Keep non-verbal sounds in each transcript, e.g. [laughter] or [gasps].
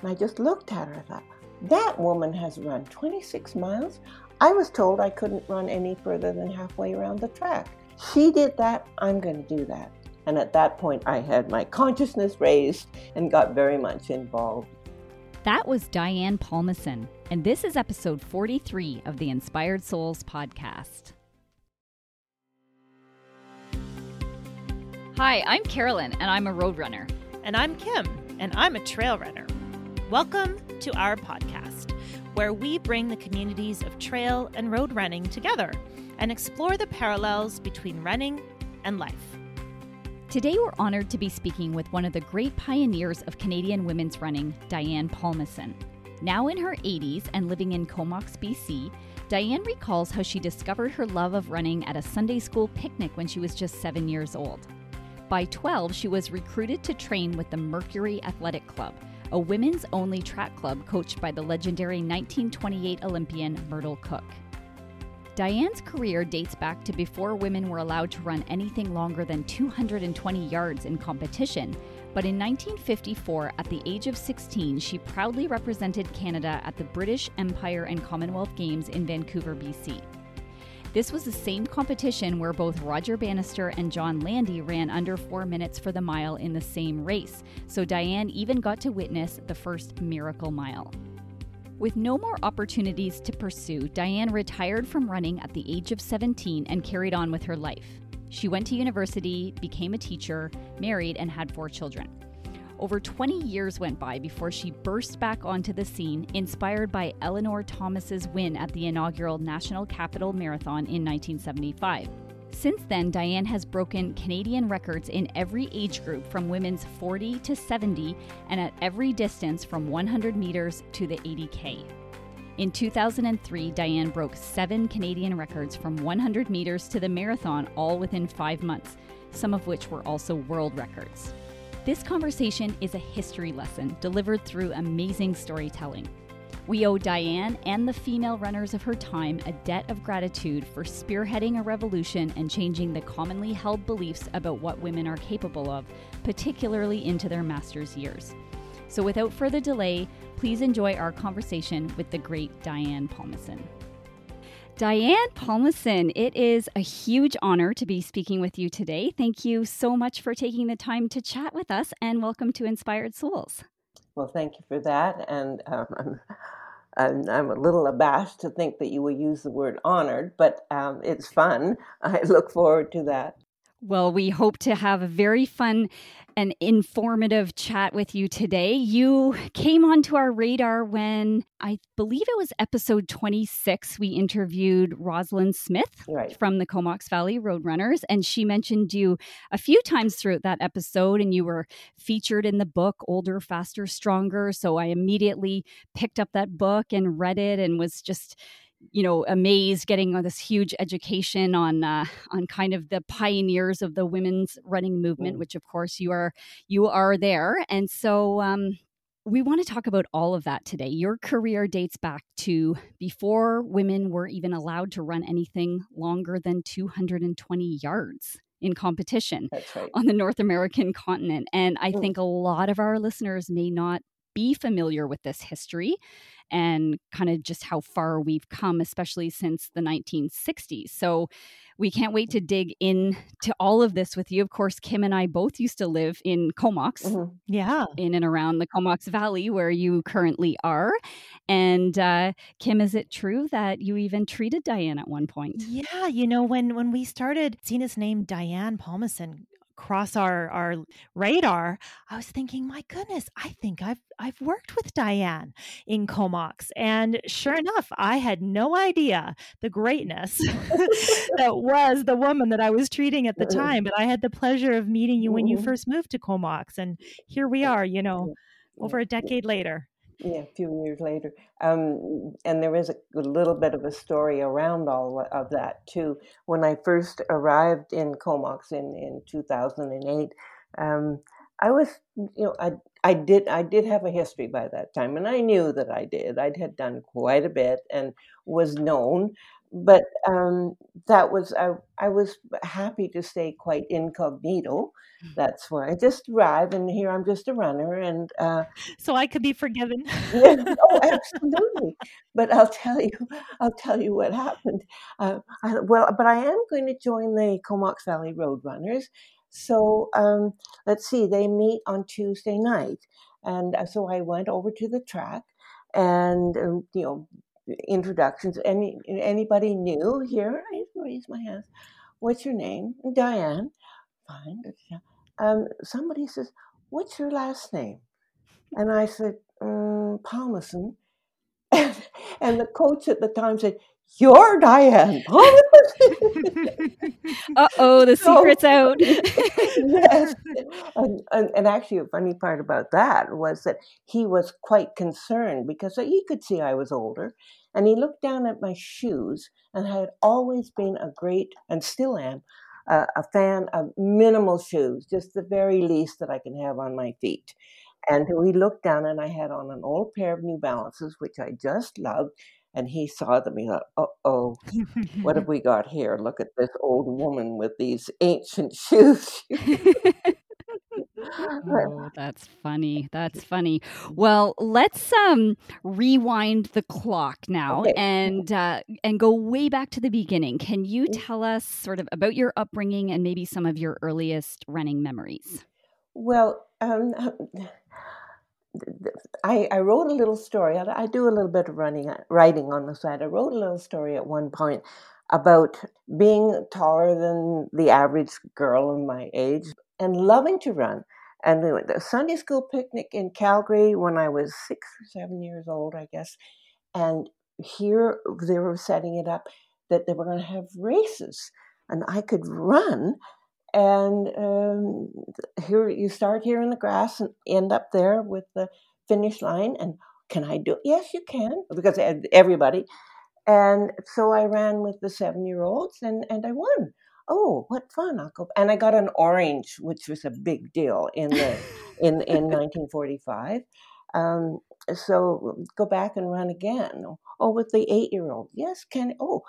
And I just looked at her. I thought, that woman has run 26 miles. I was told I couldn't run any further than halfway around the track. She did that. I'm going to do that. And at that point, I had my consciousness raised and got very much involved. That was Diane Palmason, and this is episode 43 of the Inspired Souls podcast. Hi, I'm Carolyn, and I'm a road runner. And I'm Kim, and I'm a trail runner. Welcome to our podcast, where we bring the communities of trail and road running together and explore the parallels between running and life. Today, we're honored to be speaking with one of the great pioneers of Canadian women's running, Diane Palmason. Now in her 80s and living in Comox, BC, Diane recalls how she discovered her love of running at a Sunday school picnic when she was just seven years old. By 12, she was recruited to train with the Mercury Athletic Club, a women's only track club coached by the legendary 1928 Olympian Myrtle Cook. Diane's career dates back to before women were allowed to run anything longer than 220 yards in competition, but in 1954, at the age of 16, she proudly represented Canada at the British Empire and Commonwealth Games in Vancouver, BC. This was the same competition where both Roger Bannister and John Landy ran under four minutes for the mile in the same race, so Diane even got to witness the first miracle mile. With no more opportunities to pursue, Diane retired from running at the age of 17 and carried on with her life. She went to university, became a teacher, married, and had four children. Over 20 years went by before she burst back onto the scene, inspired by Eleanor Thomas's win at the inaugural National Capital Marathon in 1975. Since then, Diane has broken Canadian records in every age group from women's 40 to 70 and at every distance from 100 meters to the 80K. In 2003, Diane broke seven Canadian records from 100 meters to the marathon all within five months, some of which were also world records. This conversation is a history lesson delivered through amazing storytelling. We owe Diane and the female runners of her time a debt of gratitude for spearheading a revolution and changing the commonly held beliefs about what women are capable of, particularly into their master's years. So, without further delay, please enjoy our conversation with the great Diane Palmason. Diane Palmason, it is a huge honor to be speaking with you today. Thank you so much for taking the time to chat with us and welcome to Inspired Souls. Well, thank you for that. And um, I'm, I'm, I'm, a little abashed to think that you will use the word honored, but um, it's fun. I look forward to that. Well, we hope to have a very fun and informative chat with you today. You came onto our radar when I believe it was episode 26. We interviewed Rosalind Smith right. from the Comox Valley Roadrunners, and she mentioned you a few times throughout that episode, and you were featured in the book Older, Faster, Stronger. So I immediately picked up that book and read it and was just you know amazed getting this huge education on uh, on kind of the pioneers of the women's running movement mm. which of course you are you are there and so um, we want to talk about all of that today. Your career dates back to before women were even allowed to run anything longer than 220 yards in competition right. on the North American continent. And I mm. think a lot of our listeners may not be familiar with this history and kind of just how far we've come, especially since the 1960s. So we can't wait to dig into all of this with you. Of course, Kim and I both used to live in Comox. Mm-hmm. Yeah. In and around the Comox Valley where you currently are. And uh, Kim, is it true that you even treated Diane at one point? Yeah. You know, when when we started seeing his name Diane Palmason cross our our radar, I was thinking, my goodness, I think I've I've worked with Diane in Comox, and sure enough, I had no idea the greatness [laughs] that was the woman that I was treating at the time. But I had the pleasure of meeting you when you mm-hmm. first moved to Comox, and here we are, you know, over a decade later yeah, a few years later. Um, and there is a, little bit of a story around all of that too. When I first arrived in Comox in, in 2008, um, I was, you know, I, I did, I did have a history by that time, and I knew that I did. I had done quite a bit and was known, but um, that was I, I was happy to stay quite incognito. Mm. That's why I just arrived, and here I'm just a runner, and uh, so I could be forgiven. yeah, [laughs] oh, absolutely. But I'll tell you, I'll tell you what happened. Uh, I, well, but I am going to join the Comox Valley Road Runners. So um, let's see, they meet on Tuesday night, and uh, so I went over to the track, and um, you know introductions. Any anybody new here? I raise my hand. What's your name? Diane. Fine. Um, somebody says, "What's your last name?" And I said, mm, "Palmason." [laughs] And, and the coach at the time said, you're Diane uh oh, the [laughs] so, secret's out. [laughs] yes. [laughs] And, and, and, actually, a funny part about that was that he was quite concerned because he could see I was older. And he looked down at my shoes, and I had always been a great, and still am, uh, a fan of minimal shoes, just the very least that I can have on my feet. And we looked down, and I had on an old pair of New Balances, which I just loved and he saw them. He thought, "Oh, oh, what have [laughs] we got here? Look at this old woman with these ancient [laughs] shoes." [laughs] oh, that's funny. That's funny. Well, let's um rewind the clock now okay. and uh, and go way back to the beginning. Can you mm. tell us sort of about your upbringing and maybe some of your earliest running memories? Well, um, I, I wrote a little story. I, I do a little bit of running, uh, writing on the side. I wrote a little story at one point about being taller than the average girl of my age and loving to run. And the Sunday school picnic in Calgary when I was six or seven years old, I guess. And here they were setting it up that they were going to have races, and I could run and um, here you start here in the grass and end up there with the finish line and can i do it? Yes you can because everybody. And so i ran with the seven year olds and, and i won. Oh what fun i'll go and i got an orange which was a big deal in the [laughs] in in 1945 um, so go back and run again. Oh with the eight year old yes can oh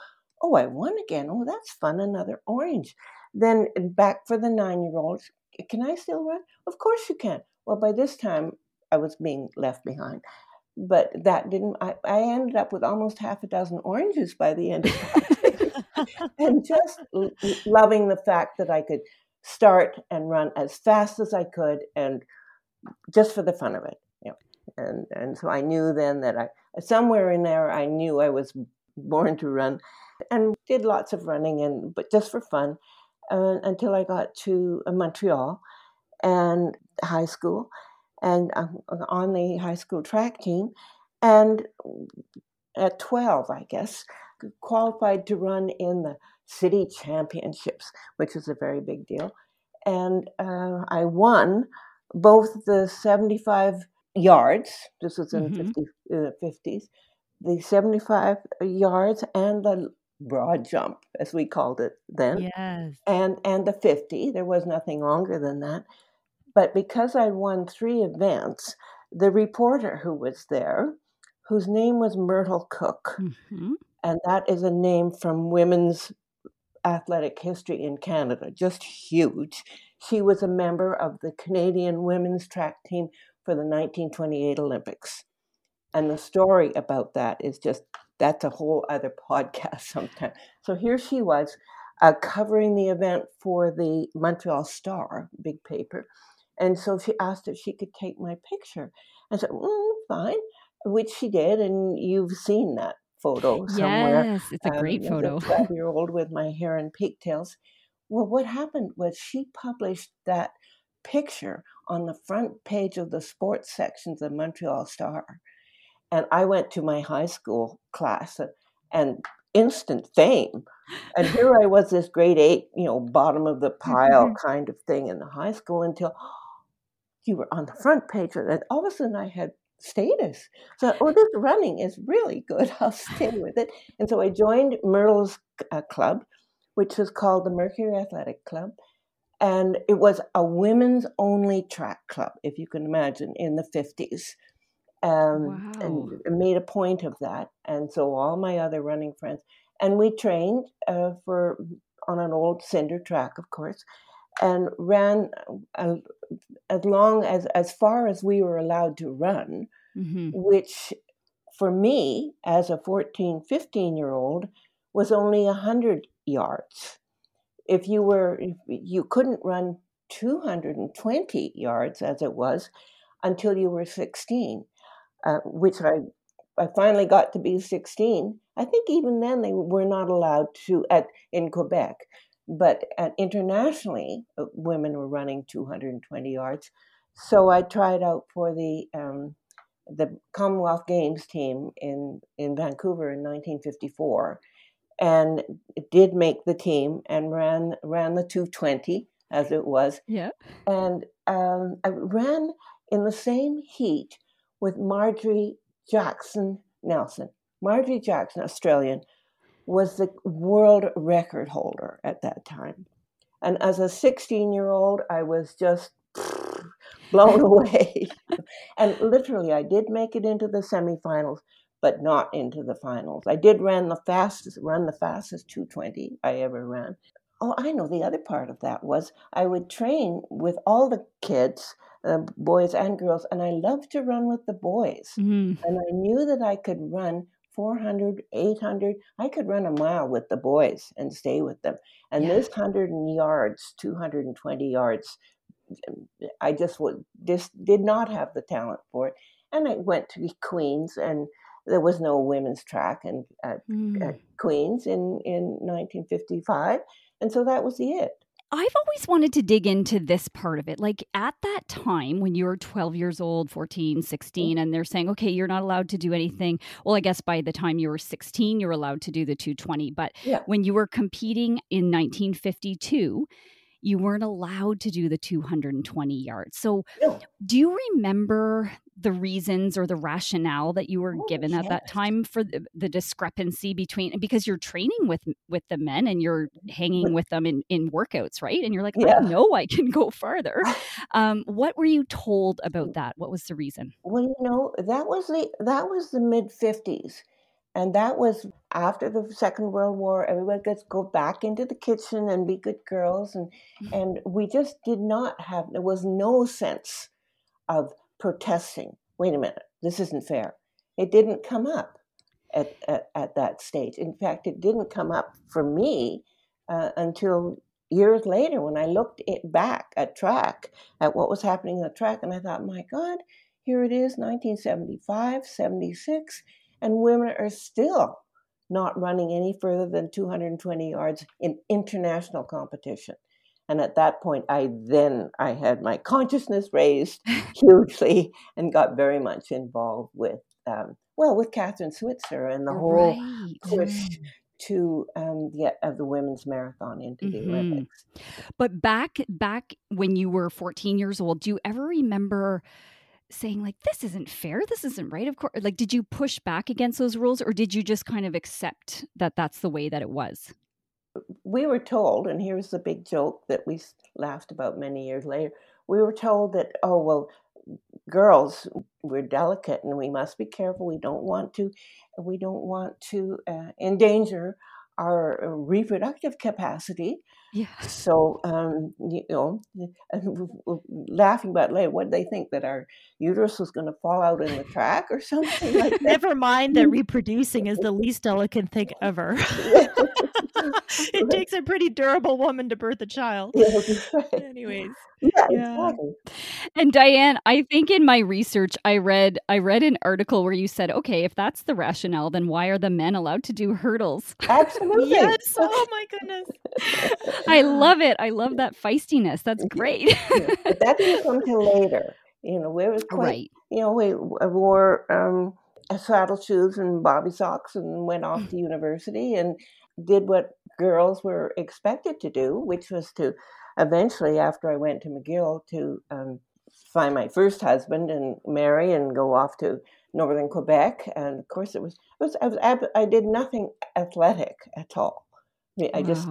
oh i won again. Oh that's fun another orange then uh, back for the nine year olds. Can I still run? Of course you can. Well, by this time, I was being left behind. But that didn't, I, I ended up with almost half a dozen oranges by the end of that [laughs] [laughs] and just l- loving the fact that I could start and run as fast as I could and just for the fun of it. Know. And, and so I knew then that I, somewhere in there, I knew I was born to run and did lots of running and, but just for fun uh, until I got to uh, Montreal and high school, and uh, on the high school track team. And at 12, I guess, qualified to run in the city championships, which is a very big deal. And uh, I won both the 75 yards, this was in mm-hmm. 50, uh, 50s, the 75 yards and the broad jump, as we called it then. Yes. And and the 50. There was nothing longer than that. But because I'd won three events, the reporter who was there, whose name was Myrtle Cook, mm-hmm. and that is a name from women's athletic history in Canada, just huge. She was a member of the Canadian women's track team for the 1928 Olympics. And the story about that is just that's a whole other podcast [laughs] sometime. So here she was uh, covering the event for the Montreal Star, big paper. And so she asked if she could take my picture. I said, mm, fine, which she did. And you've seen that photo somewhere. Yes, it's a great um, photo. [laughs] 12 year old with my hair in pigtails. Well, what happened was she published that picture on the front page of the sports sections of Montreal Star. And I went to my high school class and instant fame. And here I was, this grade eight, you know, bottom of the pile kind of thing in the high school until you were on the front page. And all of a sudden I had status. So, oh, this running is really good. [laughs] I'll stay with it. And so I joined Myrtle's uh, club, which was called the Mercury Athletic Club. And it was a women's only track club, if you can imagine, in the 50s um, wow. and made a point of that. And so all my other running friends, and we trained uh, for on an old cinder track, of course, and ran uh, as long as as far as we were allowed to run, mm-hmm. which for me as a 14, 15 year old was only 100 yards. If you were if you couldn't run 220 yards as it was until you were 16, uh, which I I finally got to be 16. I think even then they were not allowed to at in Quebec, but at, internationally uh, women were running 220 yards. So I tried out for the um, the Commonwealth Games team in in Vancouver in 1954, and did make the team and ran ran the 220 as it was. Yeah, and um, I ran in the same heat with Marjorie Jackson Nelson. Marjorie Jackson, Australian, was the world record holder at that time. And as a 16 year old, I was just [laughs] blown [laughs] away. and literally, I did make it into the semifinals, but not into the finals. I did run the fastest, run the fastest 220 I ever ran. Oh, I know the other part of that was I would train with all the kids uh, boys and girls, and I loved to run with the boys. Mm-hmm. And I knew that I could run 400, 800. I could run a mile with the boys and stay with them. And yeah. this 100 yards, 220 yards, I just would just did not have the talent for it. And I went to Queens, and there was no women's track and at, mm. at Queens in in 1955, and so that was it. I've always wanted to dig into this part of it. Like at that time when you were 12 years old, 14, 16, and they're saying, okay, you're not allowed to do anything. Well, I guess by the time you were 16, you're allowed to do the 220. But yeah. when you were competing in 1952, you weren't allowed to do the 220 yards. So, no. do you remember the reasons or the rationale that you were oh, given yes. at that time for the, the, discrepancy between because you're training with with the men and you're hanging with them in in workouts, right? And you're like, yeah. I know I can go farther. [laughs] Um, what were you told about that? What was the reason? Well, you know, that was the that was the mid 50s and that was after the Second World War. Everybody gets go back into the kitchen and be good girls, and mm-hmm. and we just did not have. There was no sense of protesting. Wait a minute, this isn't fair. It didn't come up at at, at that stage. In fact, it didn't come up for me uh, until years later when I looked back at track at what was happening in the track, and I thought, my God, here it is, 1975, 76 and women are still not running any further than 220 yards in international competition and at that point i then i had my consciousness raised [laughs] hugely and got very much involved with um, well with Kathrine Switzer and the whole right. push to um, the of the women's marathon into the mm-hmm. olympics but back back when you were 14 years old do you ever remember saying like this isn't fair. This isn't right of course like did you push back against those rules or did you just kind of accept that that's the way that it was? We were told and here's the big joke that we laughed about many years later we were told that oh well girls we're delicate and we must be careful. We don't want to we don't want to uh, endanger our uh, reproductive capacity. Yeah. So, um, you know, laughing about later, what they think that our uterus was going to fall out in the track or something like [laughs] that? Never mind that reproducing is the [laughs] least delicate thing ever. [laughs] it takes a pretty durable woman to birth a child. Anyways. Yeah, yeah, exactly. And Diane, I think in my research I read I read an article where you said, okay, if that's the rationale, then why are the men allowed to do hurdles? [laughs] Absolutely. yes. Oh my goodness. [laughs] I love it. I love that feistiness. That's great. yeah. But that didn't come [laughs] till later. You know, we was quite right. you know, we uh, wore um uh, saddle shoes and bobby socks and went off to mm. university and did what girls were expected to do, which was to eventually, after I went to McGill, to um, find my first husband and marry and go off to northern Quebec. And of course, it was, it was I was I did nothing athletic at all. I, mean, I just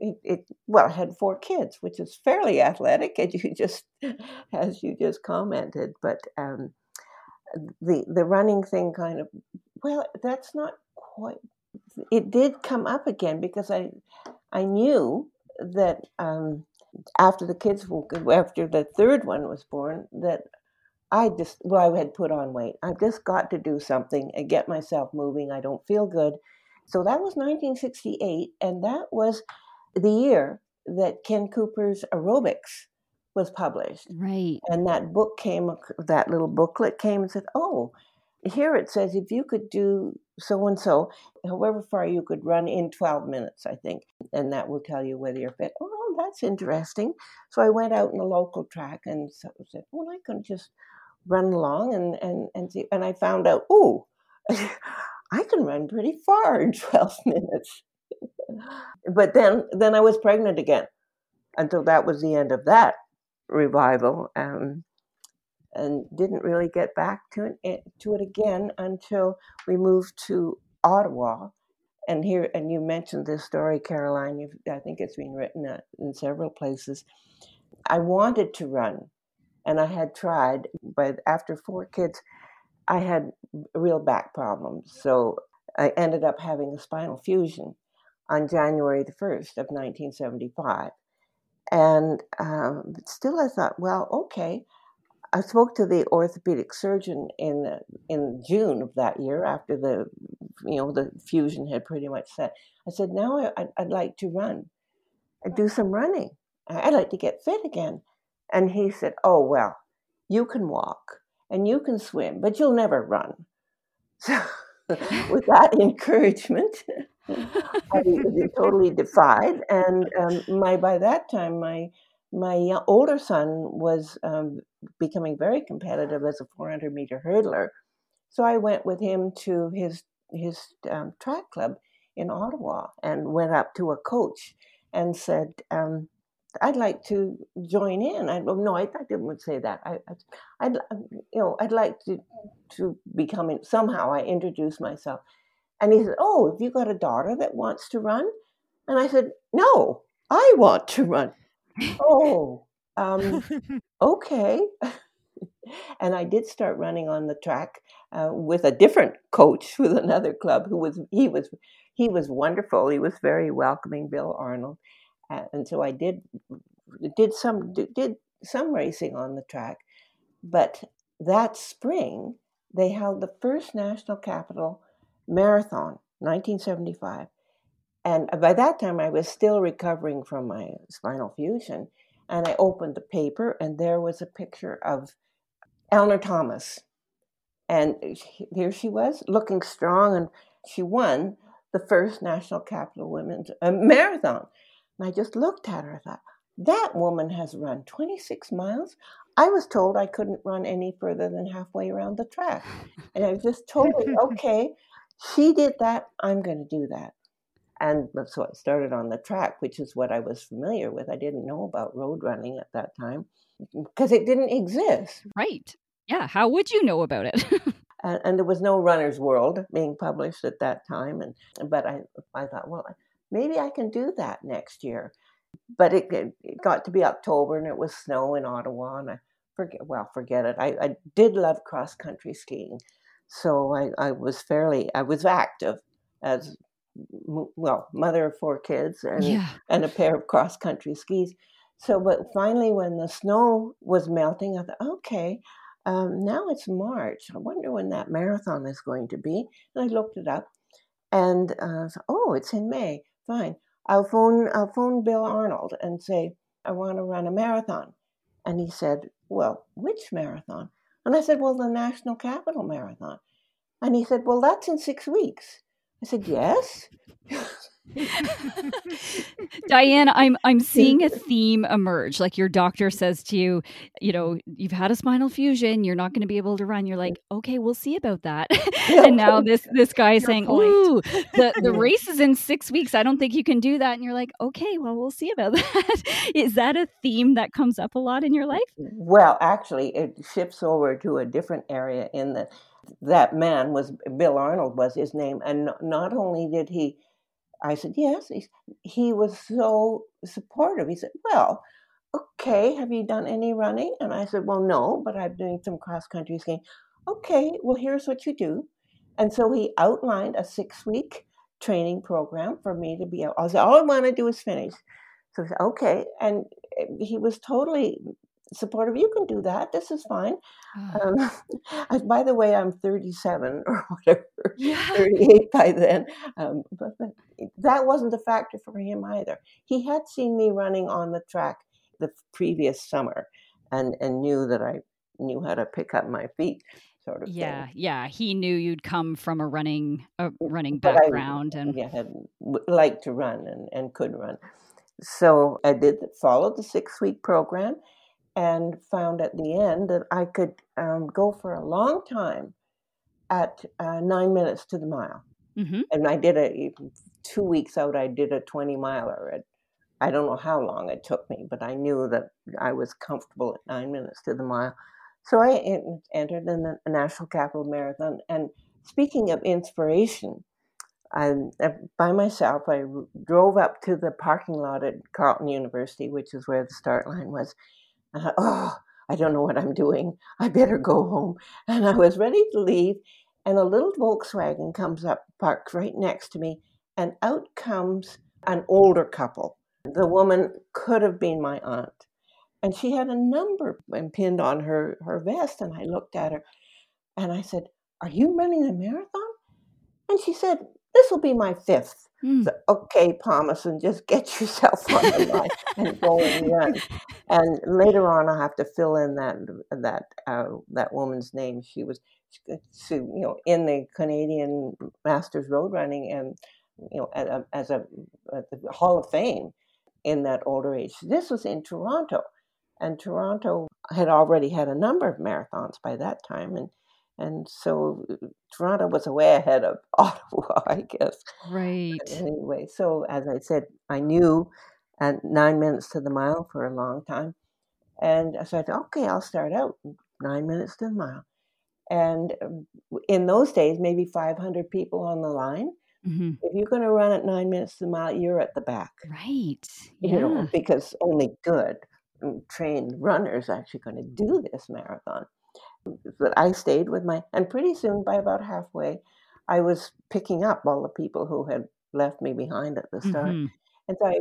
it, it, well, I had four kids, which is fairly athletic, as you [laughs] just as you just commented. But um, the the running thing kind of well, that's not quite it did come up again because I I knew that um, after the kids after the third one was born that I just well I had put on weight. I've just got to do something and get myself moving. I don't feel good. So that was 1968, and that was the year that Ken Cooper's aerobics was published. Right. And that book came, that little booklet came and said, oh, here it says if you could do so and so, however far you could run in 12 minutes, I think, and that will tell you whether you're fit. Oh, that's interesting. So I went out in the local track and so said, well, I can just run along and and and see. And I found out, oh, [laughs] I can run pretty far in 12 [laughs] minutes. but then then I was pregnant again. Until that was the end of that revival. Um, and didn't really get back to it, eh, to it again until we moved to Ottawa. And here, and you mentioned this story, Caroline. You've, I think it's been written uh, in several places. I wanted to run, and I had tried, but after four kids, I had real back problems. So I ended up having a spinal fusion on January the 1st of 1975. And um, still, I thought, well, okay. I spoke to the orthopedic surgeon in in June of that year after the you know the fusion had pretty much set. I said, now I, would like to run, I'd do some running. I'd like to get fit again. And he said, oh well, you can walk and you can swim, but you'll never run. [laughs] So with that encouragement, I [laughs] totally defied. And um, my by that time, my my older son was um, becoming very competitive as a 400 meter hurdler. So I went with him to his his um, track club in Ottawa and went up to a coach and said, um, "I'd like to join in." I no, I, I didn't say that. I, I, would you know, I'd like to to become in, somehow. I introduced myself, and he said, "Oh, have you got a daughter that wants to run?" And I said, "No, I want to run." Oh, um, [laughs] okay. and I did start running on the track uh, with a different coach [laughs] with another club who was he was he was wonderful. He was very welcoming, Bill Arnold, uh, and so I did did some did some racing on the track. But that spring, they held the first national capital marathon, 1975. And by that time, I was still recovering from my spinal fusion. And I opened the paper, and there was a picture of Eleanor Thomas. And here she was, looking strong, and she won the first National Capital Women's uh, Marathon. And I just looked at her and thought, that woman has run 26 miles. I was told I couldn't run any further than halfway around the track. And I was just totally, [laughs] okay, she did that, I'm going to do that. And so I started on the track, which is what I was familiar with. I didn't know about road running at that time mm, because it didn't exist. Right. Yeah. How would you know about it? [laughs] and, and, there was no Runner's World being published at that time. And but I I thought, well, maybe I can do that next year. But it, it got to be October and it was snow in Ottawa, and I forget well forget it. I, I did love cross country skiing, so I, I was fairly I was active as well, mother of four kids and yeah. and a pair of cross country skis. So, but finally, when the snow was melting, I thought, okay, um, now it's March. I wonder when that marathon is going to be. And I looked it up, and uh, so, oh, it's in May. Fine. I'll phone. I'll phone Bill Arnold and say I want to run a marathon. And he said, well, which marathon? And I said, well, the National Capital Marathon. And he said, well, that's in six weeks. I said, Yes. [laughs] Diane, I'm I'm seeing a [laughs] theme emerge. Like your doctor says to you, you know, you've had a spinal fusion, you're not going to be able to run. You're like, okay, we'll see about that. [laughs] and now this this guy is saying, point. ooh, the, the race is in six weeks. I don't think you can do that. And you're like, okay, well, we'll see about that. is that a theme that comes up a lot in your life? Well, actually, it shifts over to a different area in the that man was Bill Arnold was his name, and not only did he, I said yes, he, he was so supportive. He said, "Well, okay, have you done any running?" And I said, "Well, no, but I'm doing some cross country skiing." Okay, well, here's what you do, and so he outlined a six week training program for me to be able. I said, all I want to do is finish. So said, okay, and he was totally supportive. You can do that. This is fine. Oh. Um, [laughs] by the way, I'm 37 [laughs] or whatever, yeah. 38 by then. Um, but, but that wasn't a factor for him either. He had seen me running on the track the previous summer, and and knew that I knew how to pick up my feet. Sort of yeah, thing. yeah. He knew you'd come from a running a running background, I, and yeah, had liked to run and, and could run. So I did follow the six week program, and found at the end that I could um, go for a long time at uh, nine minutes to the mile. Mm-hmm. And I did a two weeks out. I did a twenty miler. At, I don't know how long it took me, but I knew that I was comfortable at nine minutes to the mile. So I entered in the National Capital Marathon. And speaking of inspiration, I, uh, by myself, I drove up to the parking lot at Carleton University, which is where the start line was. I, oh, I don't know what I'm doing. I better go home. And I was ready to leave, and a little Volkswagen comes up, parks right next to me, and out comes an older couple. The woman could have been my aunt and she had a number pinned on her, her vest. And I looked at her and I said, Are you running a marathon? And she said, This will be my fifth. Mm. So, okay, Palmason, just get [laughs] yourself on the line and go and run. And later on, I have to fill in that that uh, that woman's name. She was, she, you know, in the Canadian Masters Road Running and you know as a, as a at the Hall of Fame in that older age. This was in Toronto, and Toronto had already had a number of marathons by that time, and and so uh, Toronto was way ahead of [laughs] Ottawa, I guess. Right. But anyway, so as I said, I knew at nine minutes to the mile for a long time, and I said, okay, I'll start out nine minutes to the mile. And um, in those days, maybe 500 people on the line. Mm-hmm. If you're going to run at nine minutes to the mile, you're at the back. Right. Yeah. You know, because only good trained runners are actually going to do this marathon. But I stayed with my, and pretty soon, by about halfway, I was picking up all the people who had left me behind at the start. Mm-hmm. And so I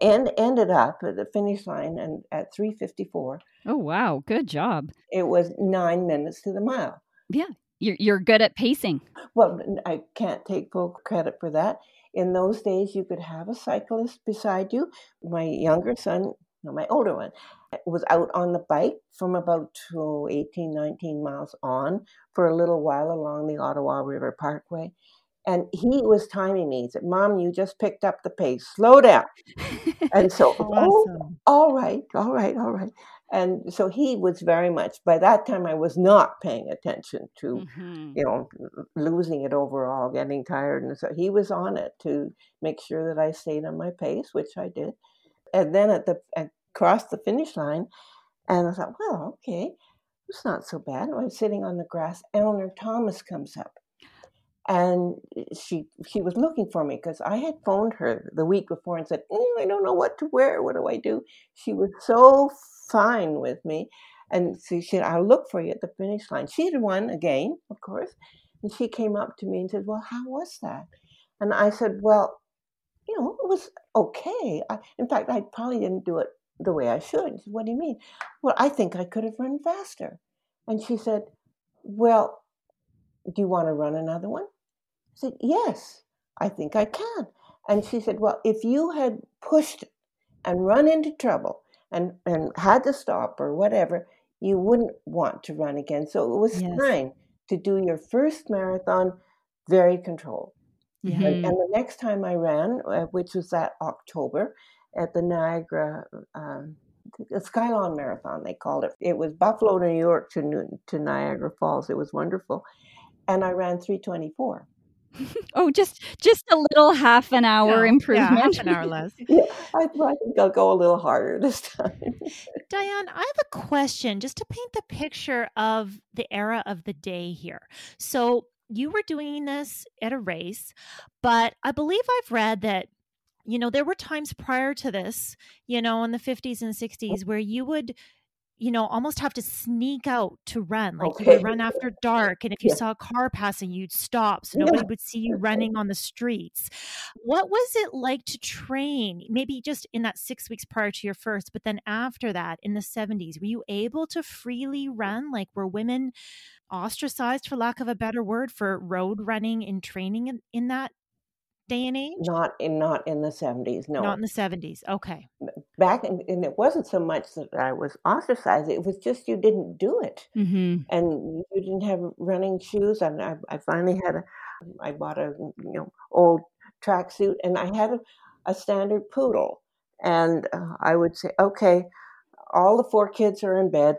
and ended up at the finish line and at 354. Oh wow, good job. It was 9 minutes to the mile. Yeah. You're you're good at pacing. Well, I can't take full credit for that. In those days you could have a cyclist beside you. My younger son no, my older one, was out on the bike from about to 18, 19 miles on for a little while along the Ottawa River Parkway. And he was timing me. He said, Mom, you just picked up the pace. Slow down. and so, [laughs] oh, awesome. oh, all right, all right, all right. And so he was very much, by that time, I was not paying attention to, mm-hmm. you know, losing it overall, getting tired. And so he was on it to make sure that I stayed on my pace, which I did and then at the across the finish line, and I thought, well, okay, it's not so bad. I was sitting on the grass. Eleanor Thomas comes up, and she she was looking for me because I had phoned her the week before and said, mm, I don't know what to wear. What do I do? She was so fine with me, and she said, I'll look for you at the finish line. She had won again, of course, and she came up to me and said, Well, how was that? And I said, Well, you know, it was okay. I, in fact, I probably didn't do it the way I should. Said, what do you mean? Well, I think I could have run faster. And she said, Well, do you want to run another one? I said, Yes, I think I can. And she said, Well, if you had pushed and run into trouble and, and had to stop or whatever, you wouldn't want to run again. So it was yes. time to do your first marathon very controlled. Mm-hmm. And, and, the next time I ran, uh, which was that October at the Niagara, um, the Skylon Marathon, they called it. It was Buffalo, New York to, New, to Niagara Falls. It was wonderful. And I ran 324. [laughs] oh, just just a little half an hour yeah, improvement. Yeah, half an hour less. [laughs] yeah, I, I think I'll go a little harder this time. [laughs] Diane, I have a question just to paint the picture of the era of the day here. So you were doing this at a race, but I believe I've read that you know there were times prior to this, you know, in the 50s and 60s where you would you know, almost have to sneak out to run. Like Okay. you would run after dark. And if you Yeah. saw a car passing, you'd stop so Yeah. nobody would see you running on the streets. What was it like to train? Maybe just in that six weeks prior to your first, but then after that in the 70s, were you able to freely run? Like were women ostracized, for lack of a better word, for road running and training in, in that day and age? Not in not in the seventies. No, Not in the 70s. Okay. back in, and it wasn't so much that I was ostracized. It was just you didn't do it, Mm-hmm. and you didn't have running shoes. And I, I finally had a, I bought a you know old tracksuit, and I had a, a standard poodle. And uh, I would say, okay, all the four kids are in bed.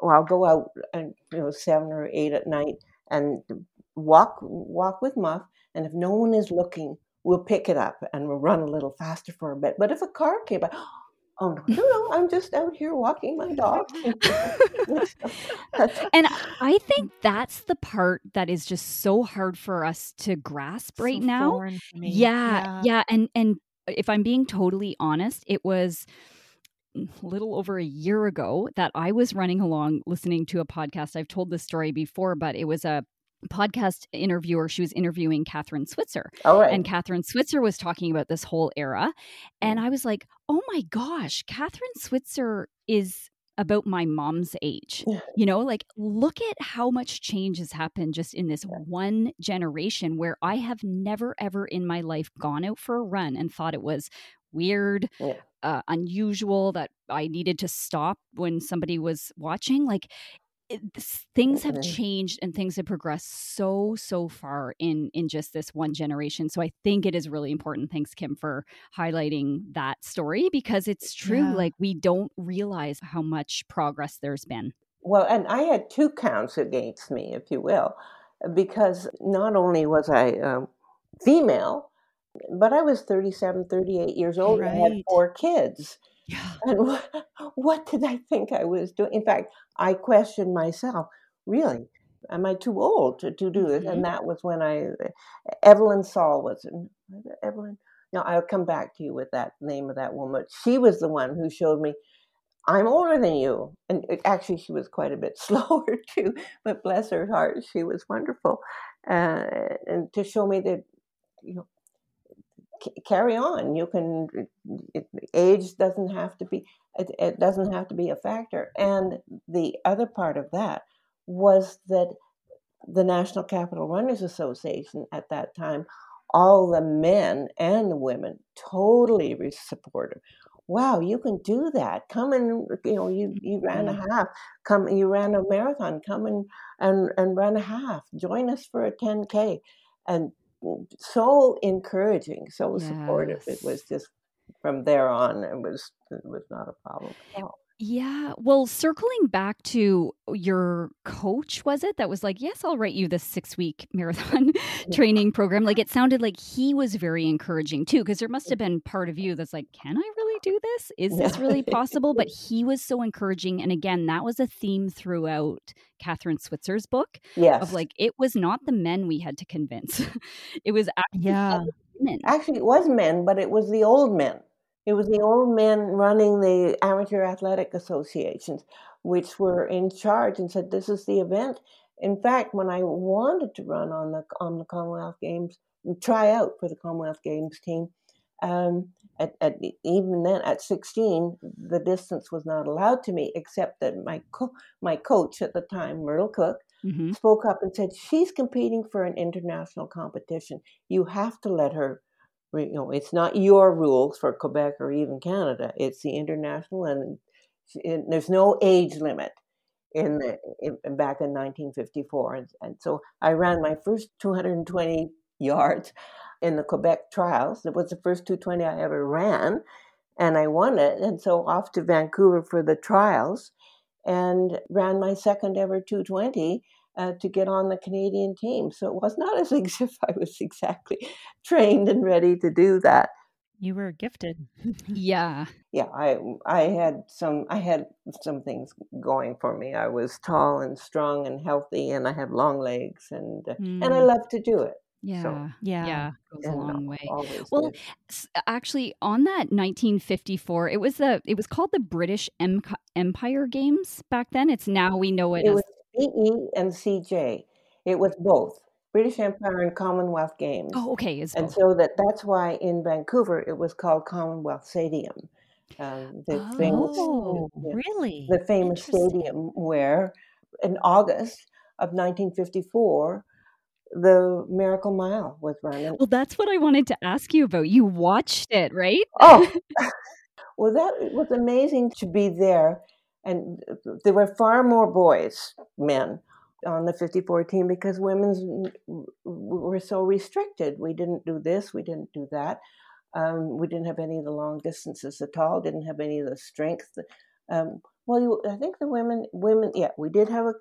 Well, I'll go out and you know seven or eight at night and walk walk with Muff. And if no one is looking, we'll pick it up and we'll run a little faster for a bit. But if a car came by, [gasps] oh no, no, no, I'm just out here walking my dog. [laughs] And I think that's the part that is just so hard for us to grasp right So now. foreign for me. Yeah, yeah, and and if I'm being totally honest, it was a little over a year ago that I was running along listening to a podcast. I've told this story before, but it was a podcast interviewer. She was interviewing Kathrine Switzer, right. and Kathrine Switzer was talking about this whole era. And I was like, oh my gosh, Kathrine Switzer is about my mom's age. Yeah. You know, like look at how much change has happened just in this Yeah. one generation where I have never, ever in my life gone out for a run and thought it was weird, Yeah. uh, unusual that I needed to stop when somebody was watching. Like, it, this, things have Mhm. changed and things have progressed so so far in in just this one generation so i think it is really important thanks kim for highlighting that story because it's true Yeah. like we don't realize how much progress there's been Well, and I had two counts against me, if you will, because not only was I um, female, but I was 37, 38 years old and had four kids. Yeah. [laughs] And what, what did I think I was doing? In fact, I questioned myself really, am I too old to, to do this? Mhm. And that was when I, Evelyn Saul was it? Was it Evelyn? No, I'll come back to you with that name of that woman. She was the one who showed me I'm older than you. And it, actually, she was quite a bit [laughs] slower too, but bless her heart, she was wonderful. Uh, and to show me that, you know, c- carry on. You can, it, age doesn't have to be, it, it doesn't have to be a factor. And the other part of that was that the National Capital Runners Association at that time, all the men and the women totally supportive. Wow, you can do that. Come and you know you you ran a half. Come you ran a marathon. Come and and and run a half. Join us for a 10k, and so encouraging, so supportive. It was just from there on. It was it was not a problem at all. Yeah. Well, circling back to uh, your coach, was it that was like, yes, I'll write you this six week marathon [laughs] training program? Like it sounded like he was very encouraging too, because there must have been part of you that's like, can I really do this? Is this really possible? But [laughs] he was so encouraging. And again, that was a theme throughout Kathrine Switzer's book Yes, of like, it was not the men we had to convince, [laughs] it was actually Yeah. women. Actually, it was men, but it was the old men. It was the old men running the amateur athletic associations, which were in charge and said, "This is the event." In fact, when I wanted to run on the on the Commonwealth Games, try out for the Commonwealth Games team, um, at, at even then at 16, the distance was not allowed to me, except that my co- my coach at the time, Myrtle Cook, hmm spoke up and said, "She's competing for an international competition. You have to let her." You know, it's not your rules for Quebec or even Canada. It's the international, and, and there's no age limit in the in, back in 1954. And, and so I ran my first 220 yards in the Quebec trials. It was the first 220 I ever ran, and I won it. And so off to Vancouver for the trials, and ran my second ever 220 uh, to get on the Canadian team. So it was not [laughs] as if I was exactly trained and ready to do that. You were gifted. [laughs] Yeah. Yeah, I I had some I had some things going for me. I was tall and strong and healthy, and I have long legs, and uh, and I Mm. love to do it. Yeah, So, Yeah. yeah, goes a and long way. Well, did. Actually, on that 1954, it was the it was called the British Em- Empire Games back then. It's now we know it, It as BE and CG. It was both British Empire and Commonwealth Games. oh, okay, it's And both. so that that's why in Vancouver it was called Commonwealth Stadium. Um, the Oh, yeah, really? the famous stadium where in August of 1954 the Miracle Mile was run. Well, that's what I wanted to ask you about. You watched it, right? oh, [laughs] well, that was amazing to be there. And there were far more boys, men, on the 54 team because women's were so restricted. We didn't do this, we didn't do that. Um, we didn't have any of the long distances at all. Didn't have any of the strength. Um, well, you, I think the women, women, yeah, we did have a.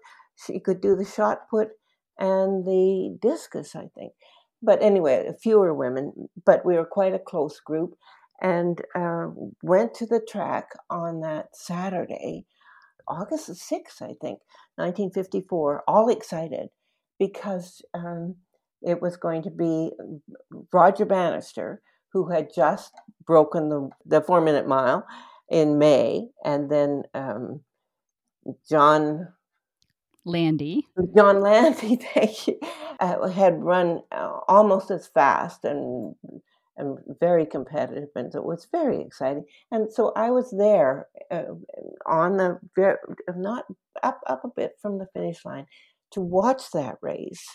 She could do the shot put and the discus, I think. But anyway, fewer women. But we were quite a close group, and uh, went to the track on that Saturday, August the sixth, I think, 1954. All excited because um, it was going to be Roger Bannister, who had just broken the, the four minute mile in May, and then um, John Landy. John Landy [laughs] thank you, uh, had run uh, almost as fast and and very competitive, and so it was very exciting. And so I was there uh, on the not up up a bit from the finish line to watch that race,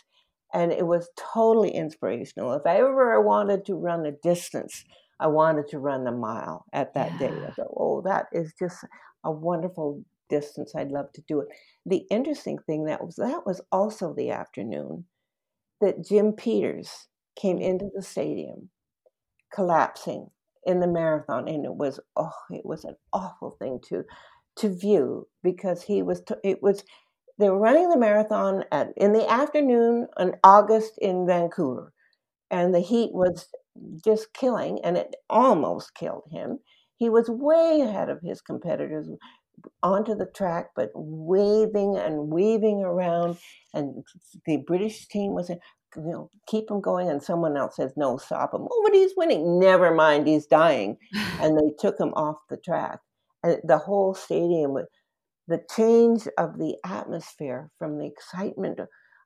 and it was totally inspirational. If I ever wanted to run a distance, I wanted to run the mile at that day. I thought, oh, that is just a wonderful distance. I'd love to do it. The interesting thing that was that was also the afternoon that Jim Peters came into the stadium collapsing in the marathon and it was oh it was an awful thing to to view because he was it was they were running the marathon at in the afternoon in August in Vancouver and the heat was just killing and it almost killed him. He was way ahead of his competitors onto the track but waving and weaving around and the British team was you know, keep him going, and someone else says, no, stop him. Oh, but he's winning. Never mind, he's dying. [laughs] And they took him off the track. And the whole stadium, with the change of the atmosphere from the excitement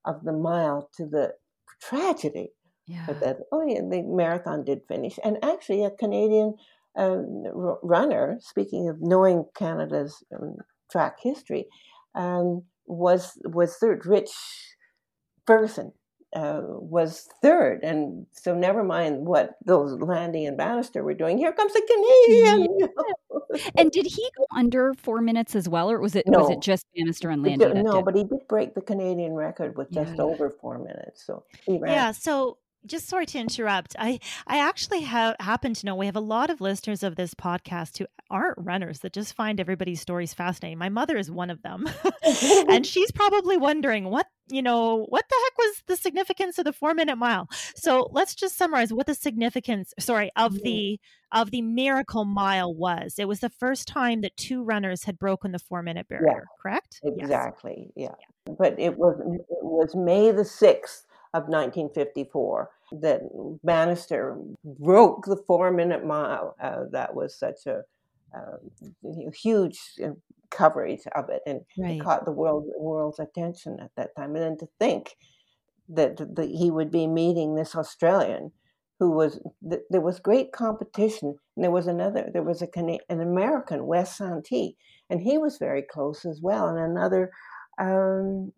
of the mile to the tragedy. Yeah. But that, oh yeah, the marathon did finish. And actually, a Canadian um, r- runner, speaking of knowing Canada's um, track history, um, was was third. Rich Ferguson uh, was third, and so never mind what those Landy and Bannister were doing. Here comes the Canadian. And did he go under four minutes as well, or was it was it just Bannister and Landy? did- no, did? but he did break the Canadian record with just Yeah. over four minutes. So he ran. Yeah. So just sorry to interrupt. I I actually have happen to know we have a lot of listeners of this podcast who aren't runners that just find everybody's stories fascinating. My mother is one of them, [laughs] and she's probably wondering what you know what the heck was the significance of the four minute mile. So let's just summarize what the significance, sorry, of Mhm. the of the miracle mile was. It was the first time that two runners had broken the four minute barrier. Correct? Yes. Exactly. Yeah. But it was it was May the sixth of 1954 that Bannister broke the four minute mile. Uh, that was such a uh, huge uh, coverage of it, and Right. it caught the world world's attention at that time. And then to think that the, he would be meeting this Australian who was th- there was great competition and there was another there was a an American Wes Santee and he was very close as well and another um,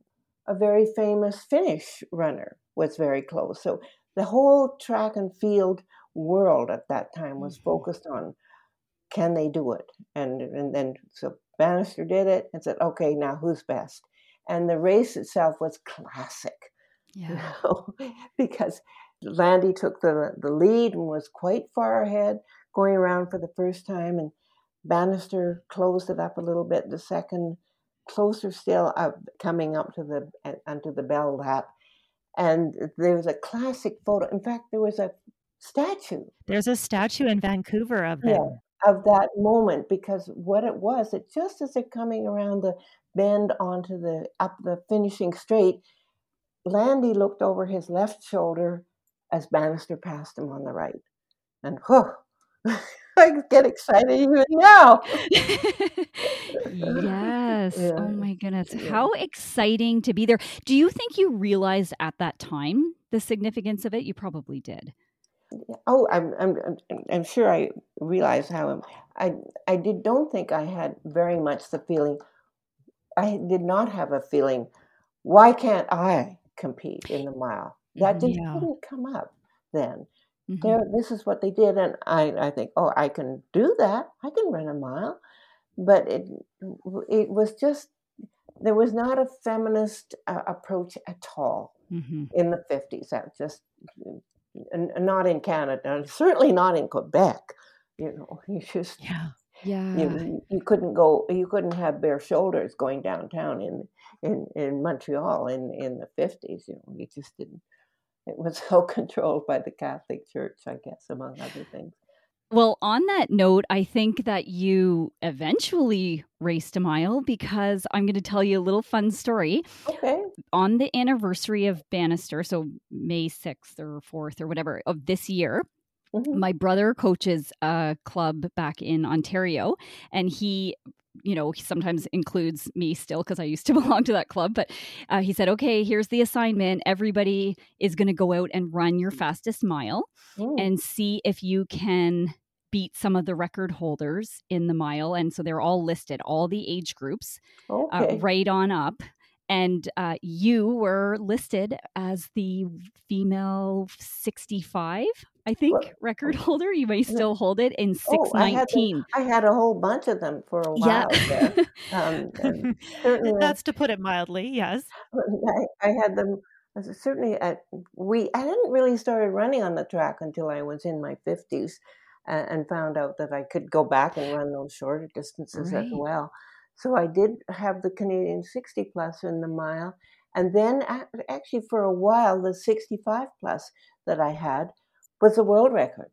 a very famous Finnish runner was very close so the whole track and field world at that time was Mhm. focused on can they do it and and then so Bannister did it and said okay now who's best and the race itself was classic you yeah. know, [laughs] because Landy took the, the lead and was quite far ahead, going around for the first time, and Bannister closed it up a little bit. The second, closer still, up, coming up to the uh, onto the bell lap, and there was a classic photo. In fact, there was a statue There's a statue in Vancouver of them. Yeah. of that moment because what it was, it just as they're coming around the bend onto the up the finishing straight, Landy looked over his left shoulder as Bannister passed him on the right. And whew, [laughs] I get excited even now. [laughs] yes. Oh my goodness. Yeah. How exciting to be there. Do you think you realized at that time the significance of it? You probably did. Oh, I'm, I'm, I'm- I'm sure I realize how I, I did, don't think I had very much the feeling, I did not have a feeling, why can't I compete in the mile? That just Yeah. didn't come up then. Mhm. There, this is what they did, and I, I think, oh, I can do that. I can run a mile, but it, it was just there was not a feminist uh, approach at all Mhm. in the fifties. That just and, and not in Canada, and certainly not in Quebec. You know, [laughs] you just Yeah. Yeah. you, you couldn't go, you couldn't have bare shoulders going downtown in in in Montreal in in the fifties. You know, you just didn't. It was [laughs] so controlled by the Catholic Church, I guess, among other things. Well, on that note, I think that you eventually raced a mile because I'm going to tell you a little fun story. Okay. On the anniversary of Bannister, so May 6th or 4th or whatever of this year, Mhm. my brother coaches a club back in Ontario, and he, you know, he sometimes includes me still because I used to [laughs] belong to that club. But uh, he said, okay, here's the assignment. Everybody is going to go out and run your fastest mile Mm. and see if you can beat some of the record holders in the mile. And so they're all listed, all the age groups, uh, right on up. And uh, you were listed as the female 65, I think, Well, record holder. You may still hold it in Oh, I had, the- 619. I had a whole bunch of them for a Yeah. while there. Um, [laughs] certainly, That's to put it mildly. Yes. [laughs] I, I had them uh, certainly at we. I hadn't really started running on the track until I was in my fifties, uh, and found out that I could go back and run those shorter distances as well. So I did have the Canadian sixty plus in the mile, and then actually for a while the sixty five plus that I had was a world record.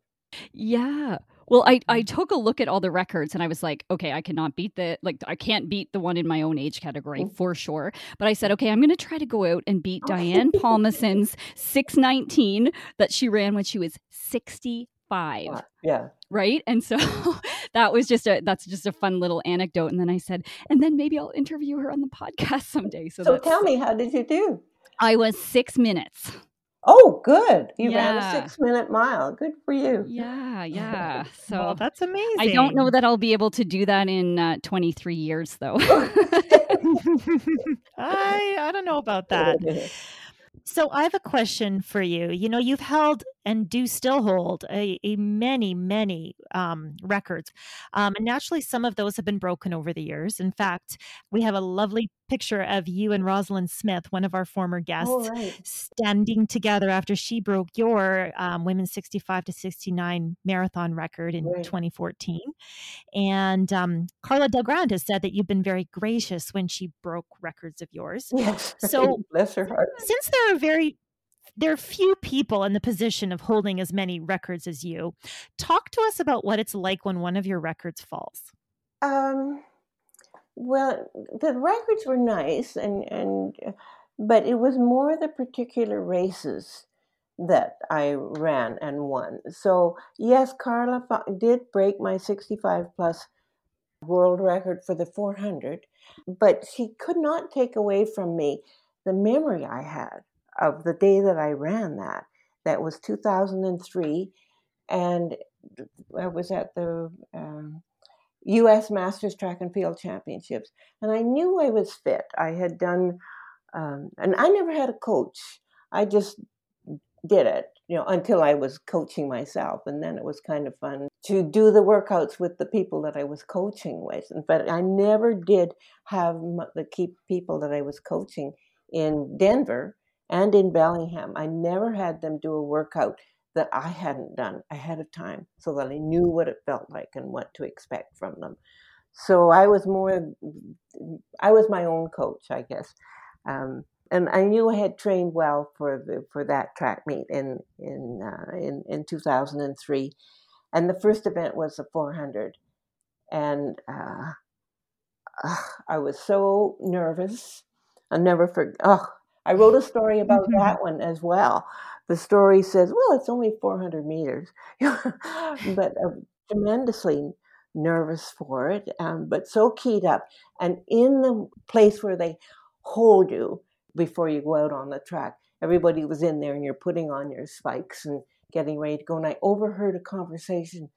Yeah. Well, I, I took a look at all the records and I was like, okay, I cannot beat the like I can't beat the one in my own age category Mm. for sure. But I said, okay, I'm gonna try to go out and beat [laughs] Diane Palmason's 619 that she ran when she was 65. Uh, yeah. Right. And so that was just a that's just a fun little anecdote. And then I said, and then maybe I'll interview her on the [laughs] podcast someday. So, So that's, tell me, how did you do? I was six minutes. Oh, good! You ran a six minute mile. Good for you. Yeah, yeah. [laughs] So well, that's amazing. I don't know that I'll be able to do that in uh, 23 years, though. [laughs] I I don't know about that. So I have a question for you. You know, you've held and do still hold a, a many, many um, records, um, and naturally, some of those have been broken over the years. In fact, we have a lovely picture of you and Rosalind Smith, one of our former guests, All right. standing together after she broke your um, women's 65 to 69 marathon record in Right. 2014. And um, Karla Del Grande has said that you've been very gracious when she broke records of yours. Yes. [laughs] So- bless her heart. Since there are very there are few people in the position of holding as many records as you. Talk to us about what it's like when one of your records falls. Um, well, the records were nice, and and but it was more the particular races that I ran and won. So yes, Karla did break my sixty-five plus world record for the four hundred, but she could not take away from me the memory I had of the day that I ran that. That was two thousand and three, and I was at the. Um, U.S. Masters Track and Field Championships, and I knew I was fit. I had done, um, and I never had a coach. I just did it, you know, until I was coaching myself, and then it was kind of fun to do the workouts with the people that I was coaching with. But I never did have the key people that I was coaching in Denver and in Bellingham. I never had them do a workout that I hadn't done ahead of time so that I knew what it felt like and what to expect from them. So I was more, I was my own coach, I guess. Um, and I knew I had trained well for the, for that track meet in in, uh, in in 2003, and the first event was the 400, and uh, ugh, I was so nervous. I'll never forget. Oh, I wrote a story about Mhm. that one as well the story says, well, it's only 400 meters, [laughs] but uh, tremendously nervous for it, um, but so keyed up. And in the place where they hold you before you go out on the track, everybody was in there and you're putting on your spikes and getting ready to go. And I overheard a conversation